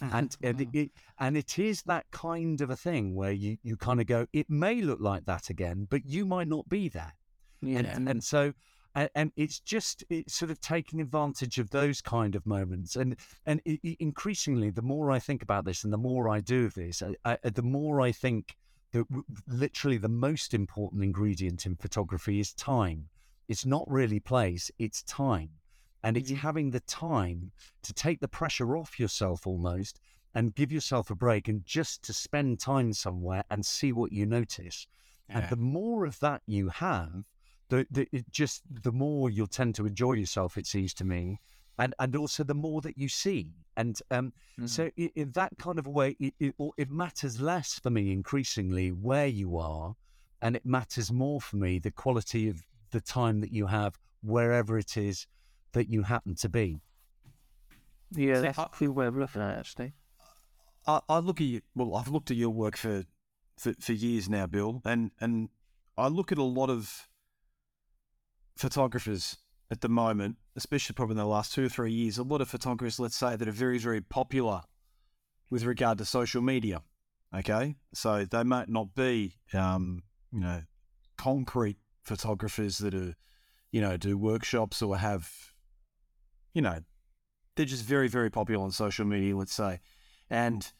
And and it, it and it is that kind of a thing where you you kind of go, it may look like that again, but you might not be there. Yeah. And, and so, and, and it's just it's sort of taking advantage of those kind of moments. And and i i- increasingly, the more I think about this, and the more I do this, I, I, the more I think that w- literally the most important ingredient in photography is time. It's not really place; it's time, and it's mm-hmm. having the time to take the pressure off yourself almost. And give yourself a break and just to spend time somewhere and see what you notice. And the more of that you have, the, the it just the more you'll tend to enjoy yourself. It seems to me, and and also the more that you see, and um, so i in that kind of way, it, it it matters less for me increasingly where you are, and it matters more for me the quality of the time that you have wherever it is that you happen to be. yeah, See, that's I- a cool way of looking at it, actually. I, I look at you. Well, I've looked at your work for, for for years now, Bill, and and I look at a lot of photographers at the moment, especially probably in the last two or three years. A lot of photographers, let's say, that are very very popular with regard to social media. Okay, so they might not be, um, you know, concrete photographers that are, you know, do workshops or have, you know, they're just very very popular on social media. Let's say and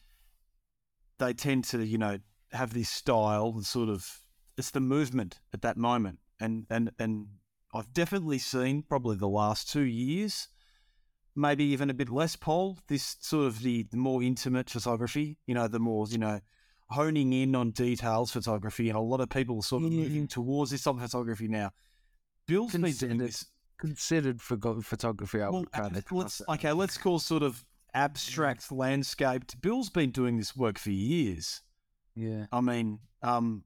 they tend to you know have this style and sort of it's the movement at that moment and and and I've definitely seen probably the last two years, maybe even a bit less, Paul. This sort of the, the more intimate photography, you know, the more you know, honing in on details photography, and a lot of people sort of moving towards this type of photography now. Bill's been doing Considered this. Considered for photography, I Well, would kind of let's okay, let's call sort of abstract landscaped. Bill's been doing this work for years. yeah. I mean, um,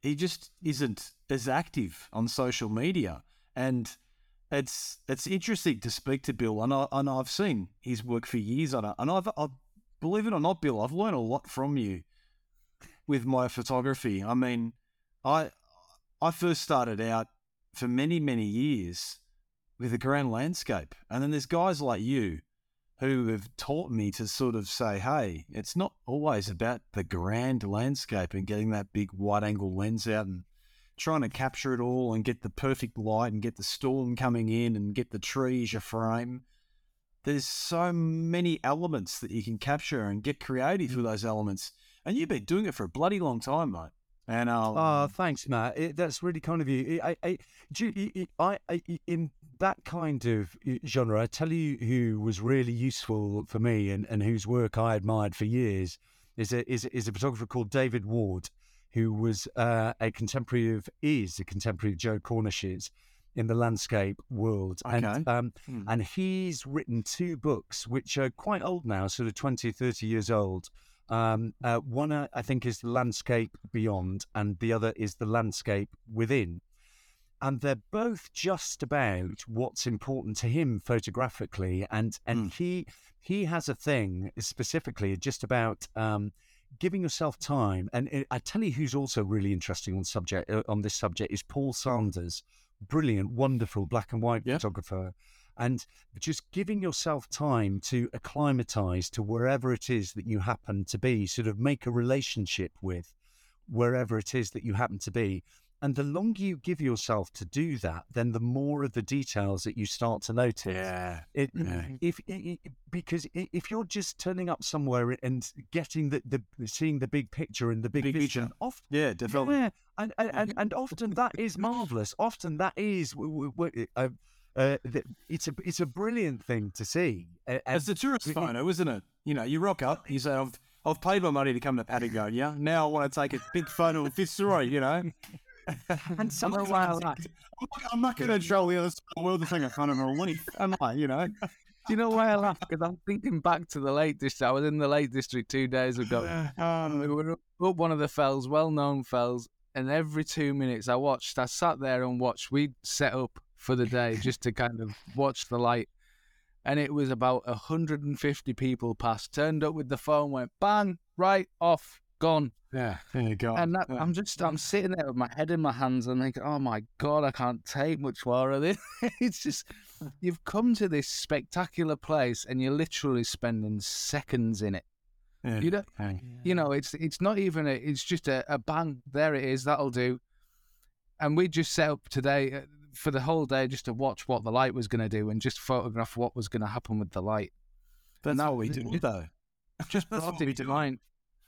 he just isn't as active on social media, and it's it's interesting to speak to Bill, and I and I've seen his work for years on it, and I've, i believe it or not, Bill, I've learned a lot from you with my photography. I mean, I I first started out for many many years with a grand landscape, and then there's guys like you who have taught me to sort of say, hey, it's not always about the grand landscape and getting that big wide angle lens out and trying to capture it all and get the perfect light and get the storm coming in and get the trees your frame. There's so many elements that you can capture and get creative with those elements. And you've been doing it for a bloody long time, mate. And um, Oh, thanks, Matt. It, that's really kind of you. I, I, I, I, in that kind of uh, genre, I tell you who was really useful for me and, and whose work I admired for years is a, is, is a photographer called David Ward, who was uh, a contemporary of, is a contemporary of Joe Cornish's in the landscape world. Okay. And, um, Hmm. and he's written two books, which are quite old now, sort of 20, 30 years old. Um, uh, one, uh, I think, is the landscape beyond, and the other is the landscape within. And they're both just about what's important to him photographically, and and he he has a thing specifically just about um, giving yourself time. And uh, I tell you, who's also really interesting on subject uh, on this subject is Paul Sanders, brilliant, wonderful black and white Yeah. photographer, and just giving yourself time to acclimatize to wherever it is that you happen to be, sort of make a relationship with wherever it is that you happen to be. And the longer you give yourself to do that, then the more of the details that you start to notice. yeah. It, Yeah. if i- i- because if you're just turning up somewhere and getting the, the seeing the big picture and the big, Big vision, picture. often Yeah, definitely. yeah, and, and, and, often that is marvelous. Often that is uh, uh, it's a it's a brilliant thing to see. Uh, It's the tourist it- photo, isn't it? You know, you rock up, you say, I've, I've paid my money to come to Patagonia. Now I want to take a big photo of Fitzroy, you know? and some I'm of not our gonna- I'm not- I'm not going to troll the other side of the world to take a photo of a leaf, am I? You know? Do you know why I laugh? Because I'm thinking back to the Lake District. I was in the Lake District two days ago. Um, We were up- up one of the fells, well-known fells, and every two minutes I watched. I sat there and watched. We set up for the day just to kind of watch the light, and it was about 150 people passed. Turned up with the phone, went bang, right off, gone. yeah, there you go. And that, Yeah. I'm just, I'm sitting there with my head in my hands and thinking, oh my God, I can't take much more of this. it's just, you've come to this spectacular place and you're literally spending seconds in it. Yeah. You don't, Yeah. you know, it's it's not even a, it's just a, a bang. There it is. That'll do. And we just set up today uh, for the whole day just to watch what the light was going to do and just photograph what was going to happen with the light. That's now, what we do, though. Just That's brought what we it to do. mind.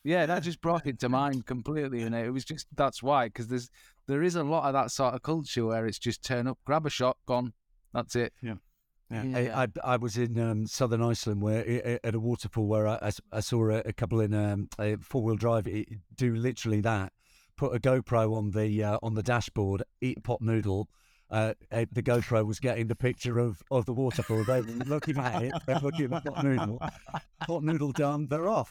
Yeah, that just brought it to mind completely, and it was just that's why because there's there is a lot of that sort of culture where it's just turn up, grab a shot, gone, that's it. Yeah. I, I, I was in um, southern Iceland where i- i- at a waterfall where I, I saw a, a couple in um, a four wheel drive do literally that. Put a GoPro on the uh, on the dashboard, eat a pot noodle. Uh, uh, the GoPro was getting the picture of, of the waterfall. They were looking at it. They're looking at the pot noodle. Pot noodle done. They're off.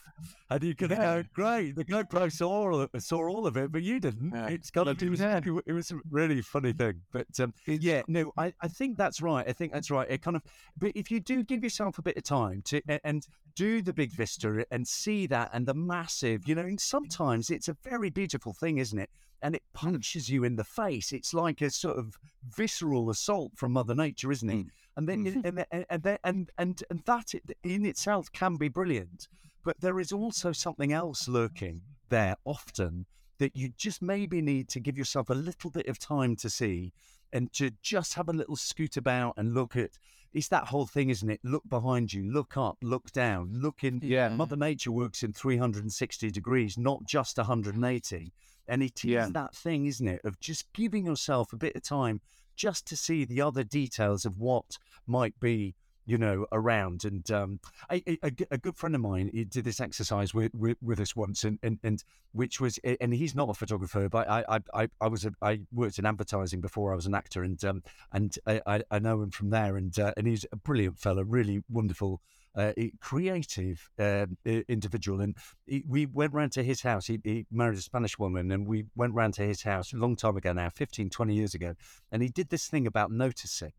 And you can go, great. The GoPro saw all of, saw all of it, but you didn't. Yeah. It's got do. Yeah. It was a really funny thing. But um, yeah, no, I, I think that's right. I think that's right. It kind of, but if you do give yourself a bit of time to and do the big vista and see that and the massive, you know, and sometimes it's a very beautiful thing, isn't it? And it hmm. punches you in the face. It's like a sort of visceral assault from Mother Nature, isn't it? Hmm. And then, hmm. and, and, and, then- and, and, and that in itself can be brilliant. But there is also something else lurking there often that you just maybe need to give yourself a little bit of time to see and to just have a little scoot about and look at it's that whole thing isn't it look behind you look up look down look in Yeah. mother nature works in 360 degrees not just 180 and it is Yeah. that thing isn't it of just giving yourself a bit of time just to see the other details of what might be you know, around. And um, a, a, a, good friend of mine he did this exercise with, with, with us once, and, and, and which was, and he's not a photographer, but I I, I was a, I worked in advertising before I was an actor, and um, and I, I know him from there, and uh, and he's a brilliant fellow, really wonderful. Uh, creative uh, individual, and he, we went round to his house. He, he, married a Spanish woman, and we went round to his house a long time ago now, 15, 20 years ago. And he did this thing about noticing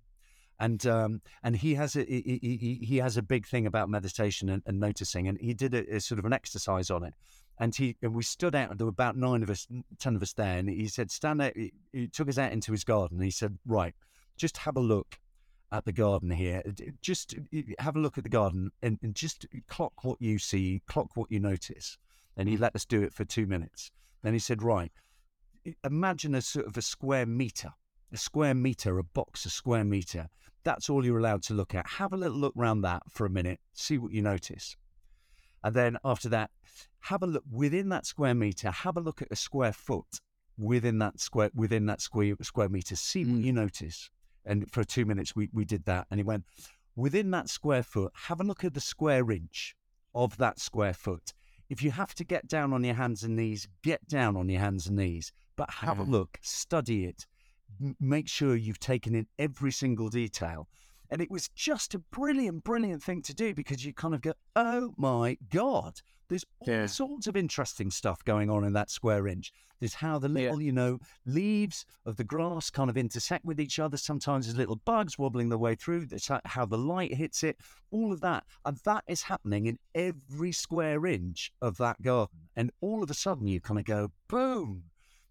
and um, and he has a he, he, he, has a big thing about meditation and, and noticing, and he did a, a, sort of an exercise on it. And he and we stood out. There were about nine of us, ten of us there, and he said, "Stand out." He, he took us out into his garden. And he said, "Right, just have a look at the garden here. Just have a look at the garden and, and just clock what you see, clock what you notice." And he let us do it for two minutes. Then he said, "Right, imagine a sort of a square meter." a square meter, a box a square meter, that's all you're allowed to look at. Have a little look around that for a minute, see what you notice. And then after that, have a look within that square meter, have a look at a square foot within that square within that square square meter, see what mm. you notice. And for two minutes we, we did that. And he went, within that square foot, have a look at the square inch of that square foot. If you have to get down on your hands and knees, get down on your hands and knees. But have a mm-hmm. look, study it, make sure you've taken in every single detail. And it was just a brilliant, brilliant thing to do because you kind of go, oh my God, there's all yeah. sorts of interesting stuff going on in that square inch. There's how the little, yeah. you know, leaves of the grass kind of intersect with each other. Sometimes there's little bugs wobbling their way through. There's how the light hits it, all of that. And that is happening in every square inch of that garden. And all of a sudden you kind of go, boom,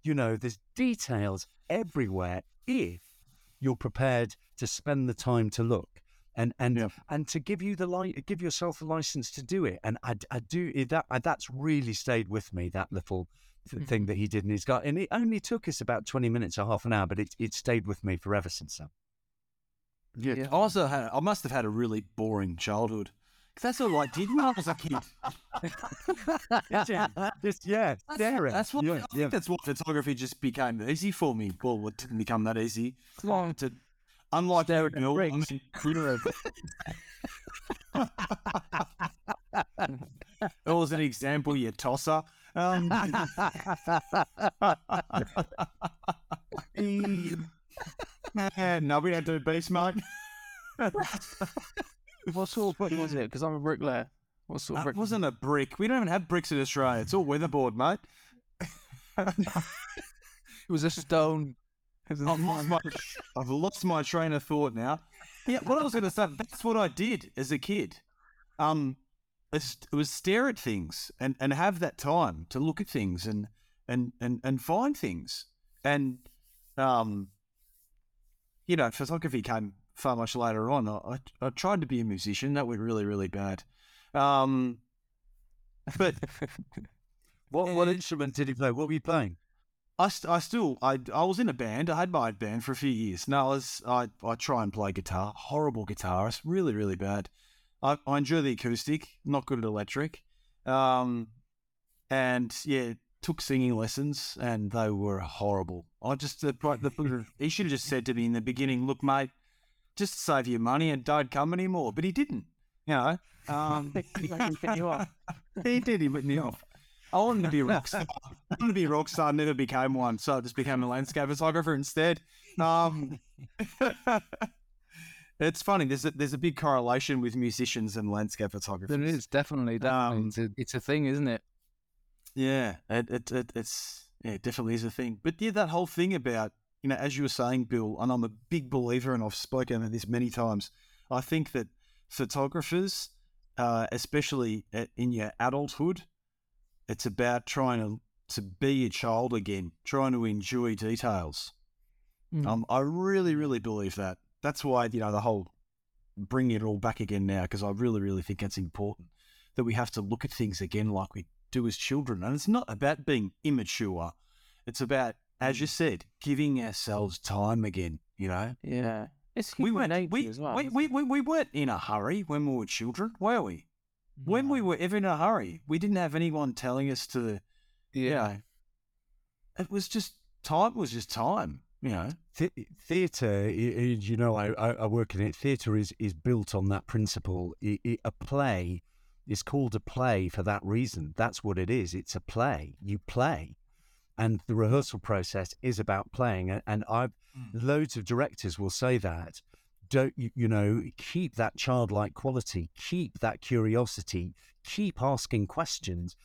you know, there's details everywhere if you're prepared to spend the time to look and and yeah. and to give you the light, give yourself the license to do it. And I, I do that. I, that's really stayed with me. That little mm-hmm. thing that he did in his gut, and it only took us about twenty minutes or half an hour, but it it stayed with me forever since then. Yeah, yeah. I also had. I must have had a really boring childhood. That's all I did when I was a kid. yeah, just yeah, that's, that's what yeah, yeah. that's what photography just became easy for me. Well, it didn't become that easy. Long to unlike stare at Bill, I mean, that was an example, you tosser. Um, no, we don't do beast, mate. What sort of brick was it? Because I'm a bricklayer. What sort of brick? It wasn't a brick. We don't even have bricks in Australia. It's all weatherboard, mate. it was a stone. I've lost, my, I've lost my train of thought now. Yeah, what I was going to say, that's what I did as a kid. Um, it was stare at things and, and have that time to look at things and, and, and, and find things. And, um, you know, photography came far much later on. I, I tried to be a musician. That went really, really bad. Um, but what what instrument did he play? What were you playing? I, I still I I was in a band. I had my band for a few years. Now I was I, I try and play guitar. Horrible guitarist, really really bad. I, I enjoy the acoustic, not good at electric. Um, and yeah, took singing lessons, and they were horrible. I just the, the he should have just said to me in the beginning, "Look, mate, just to save you money and don't come anymore. But he didn't. You know, um, he did. He put me off. I wanted to be a rock star. I wanted to be a rock star. Never became one, so I just became a landscape photographer instead. Um, it's funny. There's a, there's a big correlation with musicians and landscape photographers. There is definitely, definitely. Um, it's, a, it's a thing, isn't it? Yeah, it, it, it it's yeah, it definitely is a thing. But yeah, that whole thing about you know, as you were saying, Bill, and I'm a big believer, and I've spoken about this many times. I think that photographers, uh, especially in your adulthood, it's about trying to to be a child again, trying to enjoy details. Mm. Um, I really, really believe that. That's why you know the whole bringing it all back again now, because I really, really think it's important that we have to look at things again like we do as children, and it's not about being immature. It's about as you said, giving ourselves time again, you know? Yeah. It's we weren't, we, well. we, we, we, we, weren't in a hurry when we were children, were we? No. When we were ever in a hurry, we didn't have anyone telling us to, yeah. You know, it was just, time was just time, you know? th- theatre, you know, I, I work in it. Theatre is is built on that principle. It, it, a play is called a play for that reason. That's what it is. It's a play. You play, and the rehearsal process is about playing. And I've mm. loads of directors will say that. Don't you, you know? Keep that childlike quality. Keep that curiosity. Keep asking questions.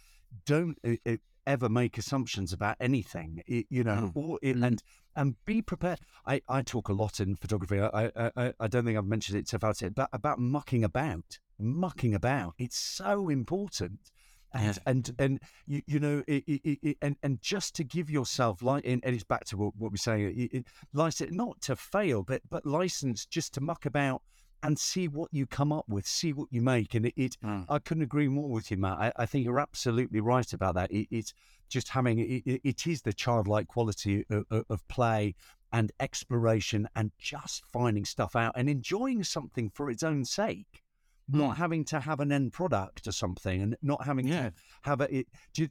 Don't uh, ever make assumptions about anything. you know, mm. or, mm. and and be prepared. I, I talk a lot in photography. I, I I don't think I've mentioned it about it, but about mucking about, mucking about. It's so important. And, and and you you know it, it, it, and and just to give yourself like and it's back to what, what we're saying it, license not to fail but but license just to muck about and see what you come up with, see what you make. And it, mm. I couldn't agree more with you, Matt. I, I think you're absolutely right about that. It, it's just having it, it is the childlike quality of, of, play and exploration and just finding stuff out and enjoying something for its own sake. Mm. Not having to have an end product or something, and not having yeah. to have it,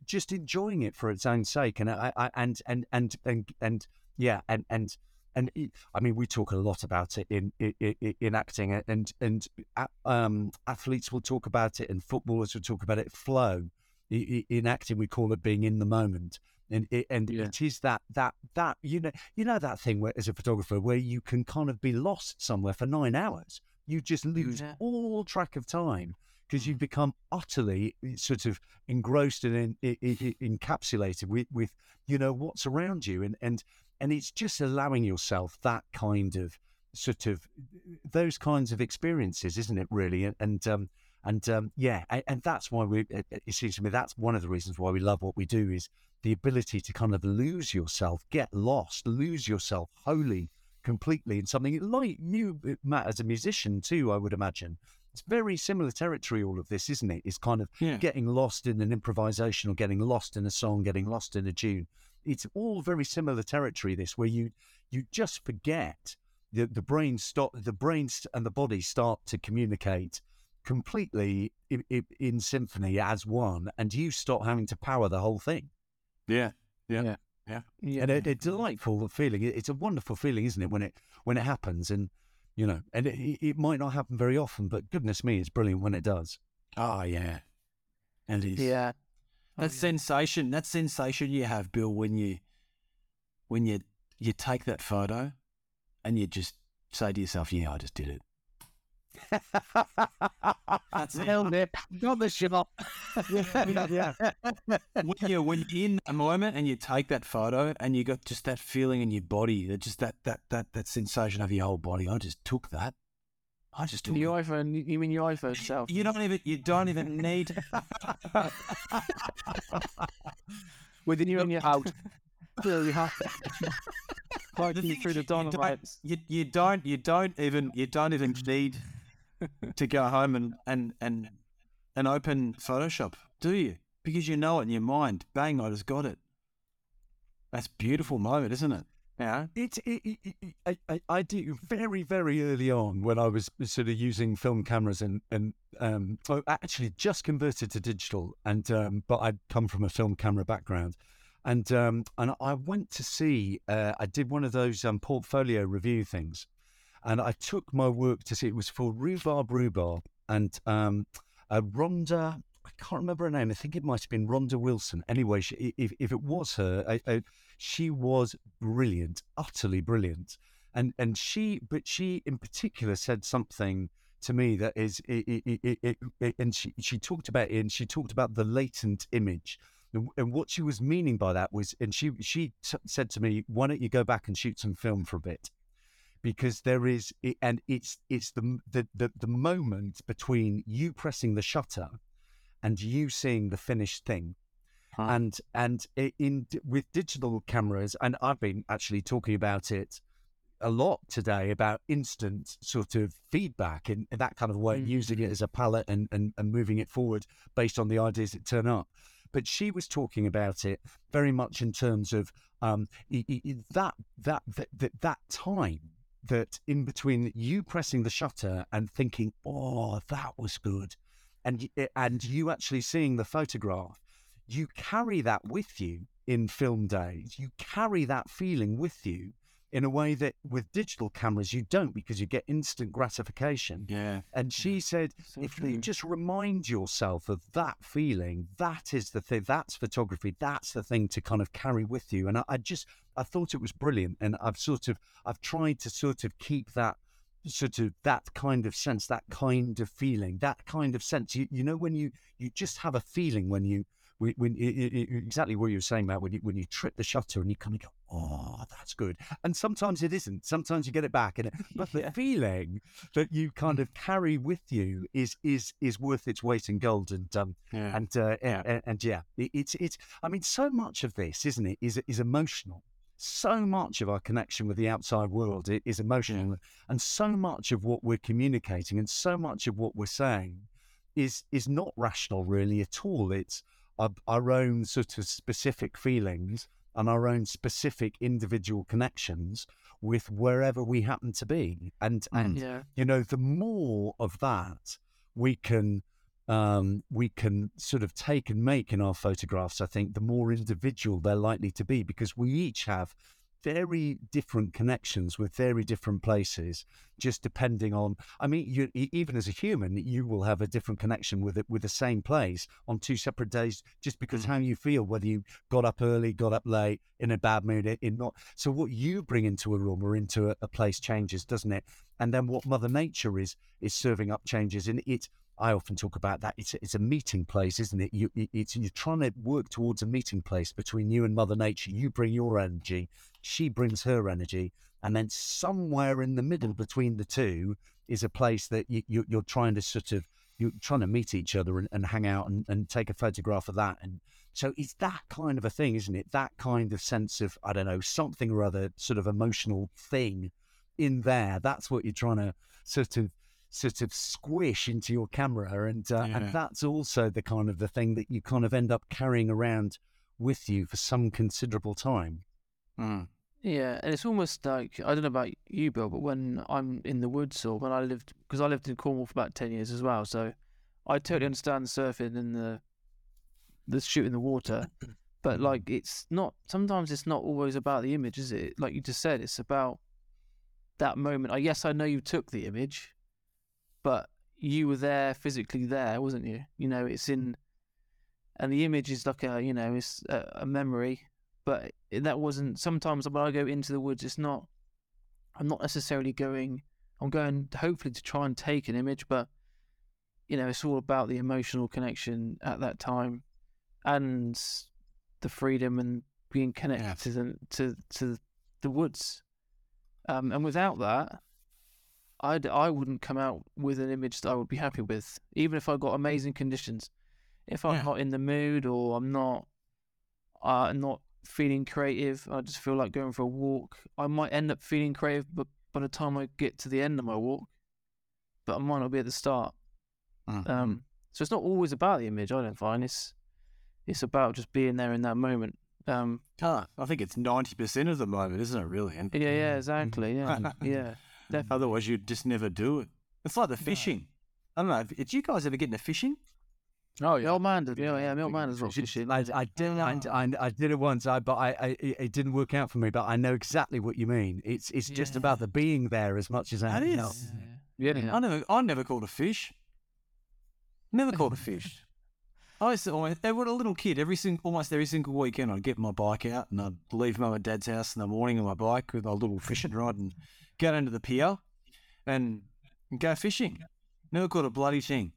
just enjoying it for its own sake, and I, I and and and and and yeah, and and and I mean, we talk a lot about it in in, in acting, and and um, athletes will talk about it, and footballers will talk about it. Flow in acting, we call it being in the moment, and it, and yeah. it is that that that you know you know that thing where as a photographer where you can kind of be lost somewhere for nine hours. You just lose yeah. all track of time because you've mm. become utterly eh, sort of engrossed and in, in, in, encapsulated with, with you know what's around you and and and it's just allowing yourself that kind of sort of those kinds of experiences, isn't it? Really, and and um, and um, yeah, and, and, that's why we. It seems to me that's one of the reasons why we love what we do is the ability to kind of lose yourself, get lost, lose yourself wholly, completely in something like you, uh, Matt, as a musician too. I would imagine it's very similar territory. All of this, isn't it? It's kind of yeah. getting lost in an improvisation or getting lost in a song, getting lost in a tune it's all very similar territory. This where you you just forget the the brain stop the brains and the body start to communicate completely in, in, symphony as one, and you stop having to power the whole thing. Yeah, yeah, yeah. Yeah. yeah. And a, a, delightful feeling. It's a wonderful feeling, isn't it, when it when it happens? And you know, and it, it might not happen very often, but goodness me, it's brilliant when it does. Oh yeah, and it is. Yeah, that oh, sensation, that sensation you have, Bill, when you when you you take that photo and you just say to yourself, "Yeah, I just did it." That's held it. Got the shot. yeah, yeah. when you when you're in a moment and you take that photo and you got just that feeling in your body, that just that that that that sensation of your whole body. I just took that. I just took your iPhone. You mean your iPhone self? You don't even. You don't even need. Within your out. Really hot. Fighting through the dynamites. You, you don't. You don't even. You don't even need to go home and and and and open Photoshop, do you? Because you know it in your mind. Bang! I just got it. That's beautiful moment, isn't it? Yeah, it's it, it, it, I, I do very very early on when I was sort of using film cameras and and um I actually just converted to digital and um but I'd come from a film camera background and um and I went to see uh, I did one of those um portfolio review things and I took my work to see it was for Rhubarb Rhubarb and um uh, Rhonda I can't remember her name. I think it might have been Rhonda Wilson. Anyway, she, if, if it was her, I, I, she was brilliant, utterly brilliant. And and she, but she in particular said something to me that is, it, it, it, and she she talked about it, and she talked about the latent image. And what she was meaning by that was, and she she t- said to me, "Why don't you go back and shoot some film for a bit?" Because there is, and it's it's the the the, the moment between you pressing the shutter and you seeing the finished thing Huh. And and in with digital cameras, and I've been actually talking about it a lot today about instant sort of feedback in, in that kind of way, mm. using it as a palette and, and, and moving it forward based on the ideas that turn up. But she was talking about it very much in terms of um, that, that that that time that in between you pressing the shutter and thinking, "Oh, that was good," and eh, and you actually seeing the photograph you carry that with you in film days. You carry that feeling with you in a way that with digital cameras you don't because you get instant gratification. Yeah. And she said, So if true. you just remind yourself of that feeling, that is the thing, that's photography, that's the thing to kind of carry with you. And I, I just, I thought it was brilliant. And I've sort of, I've tried to sort of keep that sort of that kind of sense, that kind of feeling, that kind of sense. You, you know, when you, you just have a feeling when you, when, when i i i- exactly what you were saying about when you when you trip the shutter and you kind of go, oh, that's good. And sometimes it isn't. Sometimes you get it back, and it, but the feeling that you kind of carry with you is is is worth its weight in gold. And um Yeah. and uh, and, and yeah, it, it's it's. I mean, so much of this, isn't it, is is emotional. So much of our connection with the outside world is emotional, and so much of what we're communicating, and so much of what we're saying, is is not rational really at all. It's our, our own sort of specific feelings and our own specific individual connections with wherever we happen to be. And and Yeah. you know, the more of that we can um, we can sort of take and make in our photographs, I think the more individual they're likely to be because we each have very different connections with very different places, just depending on. I mean, you, even as a human, you will have a different connection with it with the same place on two separate days, just because how you feel, whether you got up early, got up late, in a bad mood, in- in not. So what you bring into a room or into a, a place changes, doesn't it? And then what Mother Nature is is serving up changes, and it. I often talk about that. It's a, it's a meeting place, isn't it? You, it's, you're trying to work towards a meeting place between you and Mother Nature. You bring your energy, she brings her energy, and then somewhere in the middle between the two is a place that you, you, you're trying to sort of you're trying to meet each other and, and hang out and, and take a photograph of that. And so it's that kind of a thing, isn't it? That kind of sense of I don't know something or other, sort of emotional thing in there. That's what you're trying to sort of sort of squish into your camera, and uh, Yeah. and that's also the kind of the thing that you kind of end up carrying around with you for some considerable time. Mm. Yeah, and it's almost like I don't know about you, Bill, but when I'm in the woods or when I lived, because I lived in Cornwall for about ten years as well, so I totally understand the surfing and the the shooting the water, but like it's not. Sometimes it's not always about the image, is it? Like you just said, it's about that moment. I yes, I know you took the image, but you were there physically there, wasn't you? You know, it's in, and the image is like a you know, it's a, a memory but that wasn't sometimes when i go into the woods it's not i'm not necessarily going i'm going hopefully to try and take an image but you know it's all about the emotional connection at that time and the freedom and being connected Yeah. to the to to the woods um and without that I'd, I wouldn't come out with an image that I would be happy with, even if I got amazing conditions. If I'm Yeah. not in the mood or I'm not, uh, not feeling creative, I just feel like going for a walk. I might end up feeling creative, but by the time I get to the end of my walk, but I might not be at the start. Mm. Um, so it's not always about the image. I don't find it's it's about just being there in that moment. Um, Ah, I think it's ninety percent of the moment, isn't it? Really? And yeah, yeah, exactly. Yeah, yeah, definitely. Mm. otherwise, you'd just never do it. It's like the fishing. I don't know. Did you guys ever get into fishing? Oh The old man did. Yeah, yeah, the old man does lots of. I, I did I, ah. I, I did it once, I, but I, I it it didn't work out for me. But I know exactly what you mean. It's it's just about the being there as much as That anything else. Yeah, Yeah. I never, I never caught a fish. Never caught a fish. I used to always, I was a little kid. Every single, almost every single weekend, I'd get my bike out and I'd leave mum and dad's house in the morning on my bike with my little fishing rod and go down to the pier and, and go fishing. Never caught a bloody thing.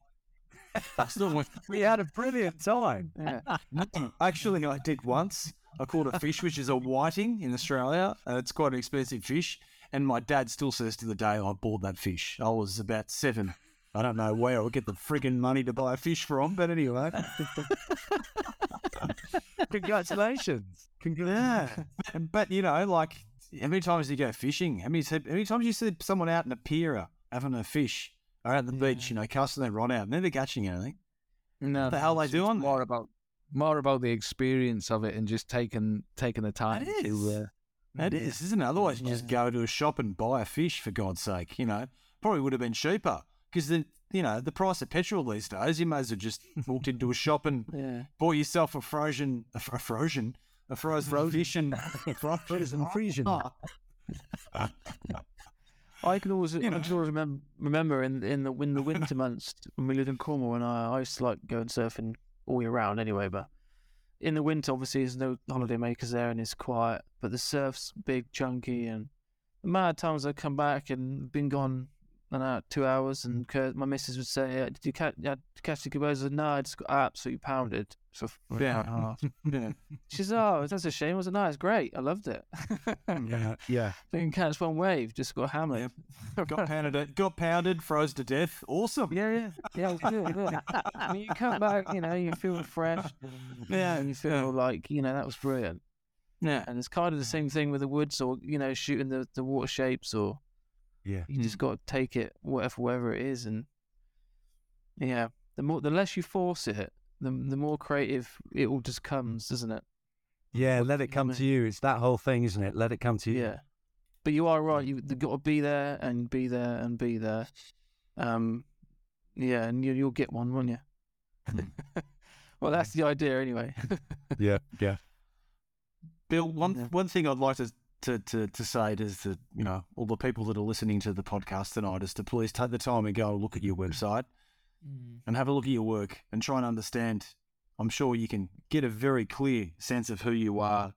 I still went. We had a brilliant time. yeah. Actually, I did once. I caught a fish, which is a whiting in Australia. Uh, it's quite an expensive fish. And my dad still says to the day I bought that fish. I was about seven. I don't know where I would get the friggin' money to buy a fish from, but anyway. Congratulations. yeah. And- But, you know, like, how many times do you go fishing? How many, how many times you see someone out in a pier uh, having a fish or out at the beach, you know, casting their rod out, and never catching anything? No, What the hell they doing? More about more about the experience of it and just taking taking the time It to. is. Uh, It is, isn't it? Otherwise, you just go to a shop and buy a fish for God's sake. You know, probably would have been cheaper because then you know the price of petrol these days. You may as well just walked into a shop and Yeah. bought yourself a frozen, a, fr- a frozen, a frozen, fish and Frozen Frisian. Oh, I can always, I can always remember, remember in in the in the winter months when we lived in Cornwall, and I, I used to like going surfing all year round anyway. But in the winter, obviously, there's no holiday makers there, and it's quiet. But the surf's big, chunky, and the amount of times I come back and been gone an hour, two hours, and my missus would say, uh, "Did you catch, yeah, did you catch the good waves?" I "No, I just got absolutely pounded for for an hour and a half." Yeah. She said, "Oh, that's a shame." I was like, "No, it's great. I loved it." Yeah, yeah. Didn't catch one wave, just got hammered. got pounded. Uh, got pounded. Froze to death. Awesome. Yeah, yeah, yeah. It was good. Yeah. I mean, you come back, you know, you feel fresh. Yeah, and you feel like you know that was brilliant. Yeah. And it's kind of the same thing with the woods, or you know, shooting the the water shapes, or Yeah. you just got to take it whatever wherever it is, and yeah, the more the less you force it, the the more creative it all just comes, doesn't it? Yeah, let it you come to you. It's that whole thing, isn't it? Let it come to you. Yeah. But you are right. You have got to be there and be there and be there. Um, yeah, and you, you'll get one, won't you? well, that's the idea, anyway. Yeah, yeah. Bill, one Yeah. one thing I'd like to, to, to, to say is that, you know, all the people that are listening to the podcast tonight is to please take the time and go look at your website and have a look at your work and try and understand. I'm sure you can get a very clear sense of who you are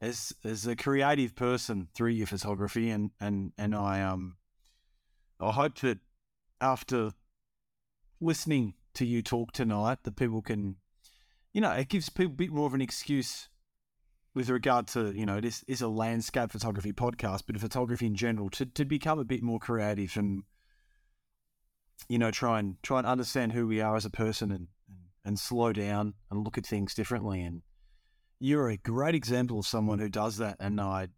as as a creative person through your photography and, and, and I um I hope that after listening to you talk tonight that people can you know, it gives people a bit more of an excuse with regard to, you know, this is a landscape photography podcast, but photography in general, to, to become a bit more creative and, you know, try and try and understand who we are as a person and, and, slow down and look at things differently. And you're a great example of someone who does that. And I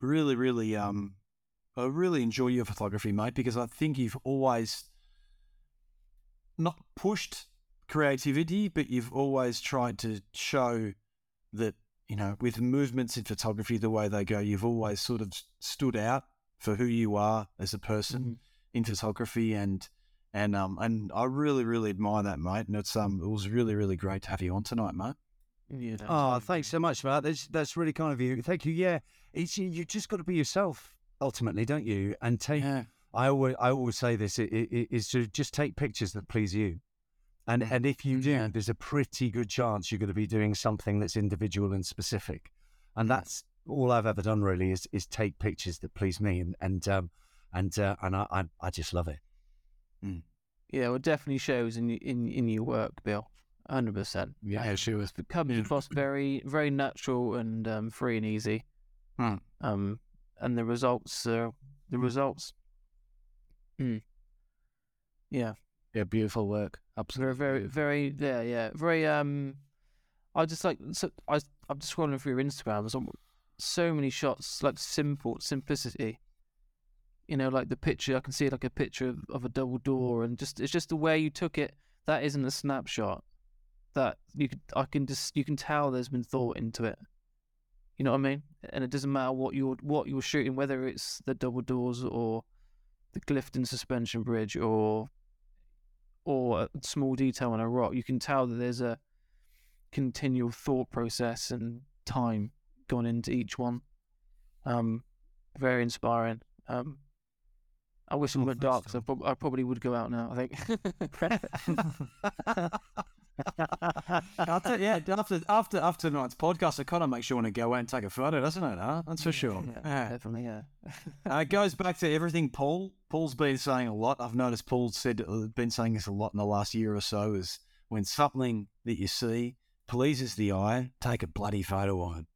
really, really, um, I really enjoy your photography, mate, because I think you've always not pushed creativity, but you've always tried to show that, you know, with movements in photography the way they go, you've always sort of stood out for who you are as a person in photography and and um and I really, really admire that, mate. And it's um it was really, really great to have you on tonight, mate. Yeah. Oh, thanks so much, mate. That's that's really kind of you. Thank you. Yeah, it's you. You just got to be yourself ultimately, don't you? And take. Yeah. I always I always say this: it, it, is to just take pictures that please you. And and if you do, there's a pretty good chance you're going to be doing something that's individual and specific. And that's all I've ever done really is is take pictures that please me, and and um and uh, and I, I I just love it. Yeah, well, it definitely shows in in in your work, Bill. Hundred percent. Yeah, sure. It comes across very very natural and um, free and easy. Hmm. Um, and the results are the results. Mm. Yeah, Yeah, beautiful work. Absolutely. very very yeah yeah very um. I just like so I I'm just scrolling through your Instagram. There's so- so many shots like simple simplicity. You know, like the picture I can see like a picture of, of a double door, and just it's just the way you took it. That isn't a snapshot. That you could I can just you can tell there's been thought into it. You know what I mean? And it doesn't matter what you're what you're shooting, whether it's the double doors or the Clifton suspension bridge or or a small detail on a rock. You can tell that there's a continual thought process and time gone into each one. Um, very inspiring. Um, I wish it Oh, went dark, 'cause I, prob- I probably would go out now. I think. I'll tell you, yeah, after after after tonight's podcast, it kind of makes you want to go out and take a photo, doesn't it? Huh? That's for sure. Yeah, Yeah. definitely. Yeah. Uh, it goes back to everything Paul. Paul's been saying a lot. I've noticed Paul said uh, been saying this a lot in the last year or so. Is when something that you see pleases the eye, take a bloody photo of it.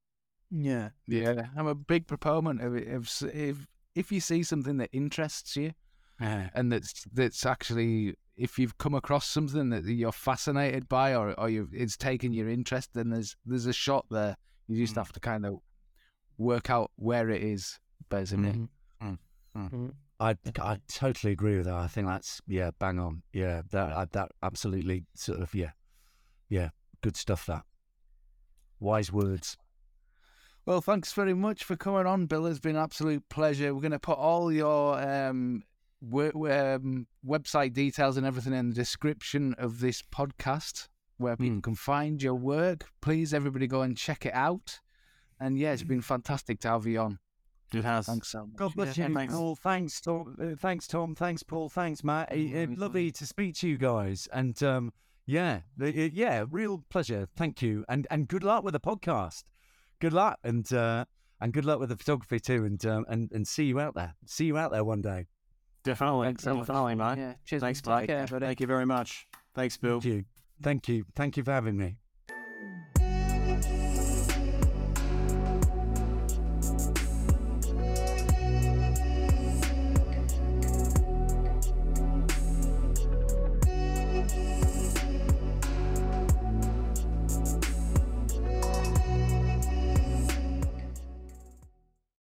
Yeah. Yeah, I'm a big proponent of it. If if if you see something that interests you Yeah. and that's that's actually if you've come across something that you're fascinated by or or you've, it's taken your interest, then there's there's a shot there. You just Mm. have to kind of work out where it is, basically. Mhm. I I totally agree with that. I think that's yeah, bang on. Yeah, that that absolutely sort of yeah, yeah, good stuff. That wise words. Well, thanks very much for coming on, Bill. It's been an absolute pleasure. We're going to put all your um, we- um, website details and everything in the description of this podcast where people can find your work. Please, everybody, go and check it out. And yeah, it's been fantastic to have you on. It has. Thanks so much. God bless Yeah, you, thanks. Paul. Thanks, Tom. Uh, thanks, Tom. Thanks, Paul. Thanks, Matt. Uh, uh, lovely to speak to you guys. And um, yeah, uh, uh, yeah, real pleasure. Thank you, and and good luck with the podcast. Good luck, and uh, and good luck with the photography too. And um, and and see you out there. See you out there one day. Definitely. Thanks so much. Definitely, mate. Yeah. Cheers. Thanks, mate. mate. Care, buddy. Thank you very much. Thanks, Bill. Thank you. Thank you. Thank you for having me.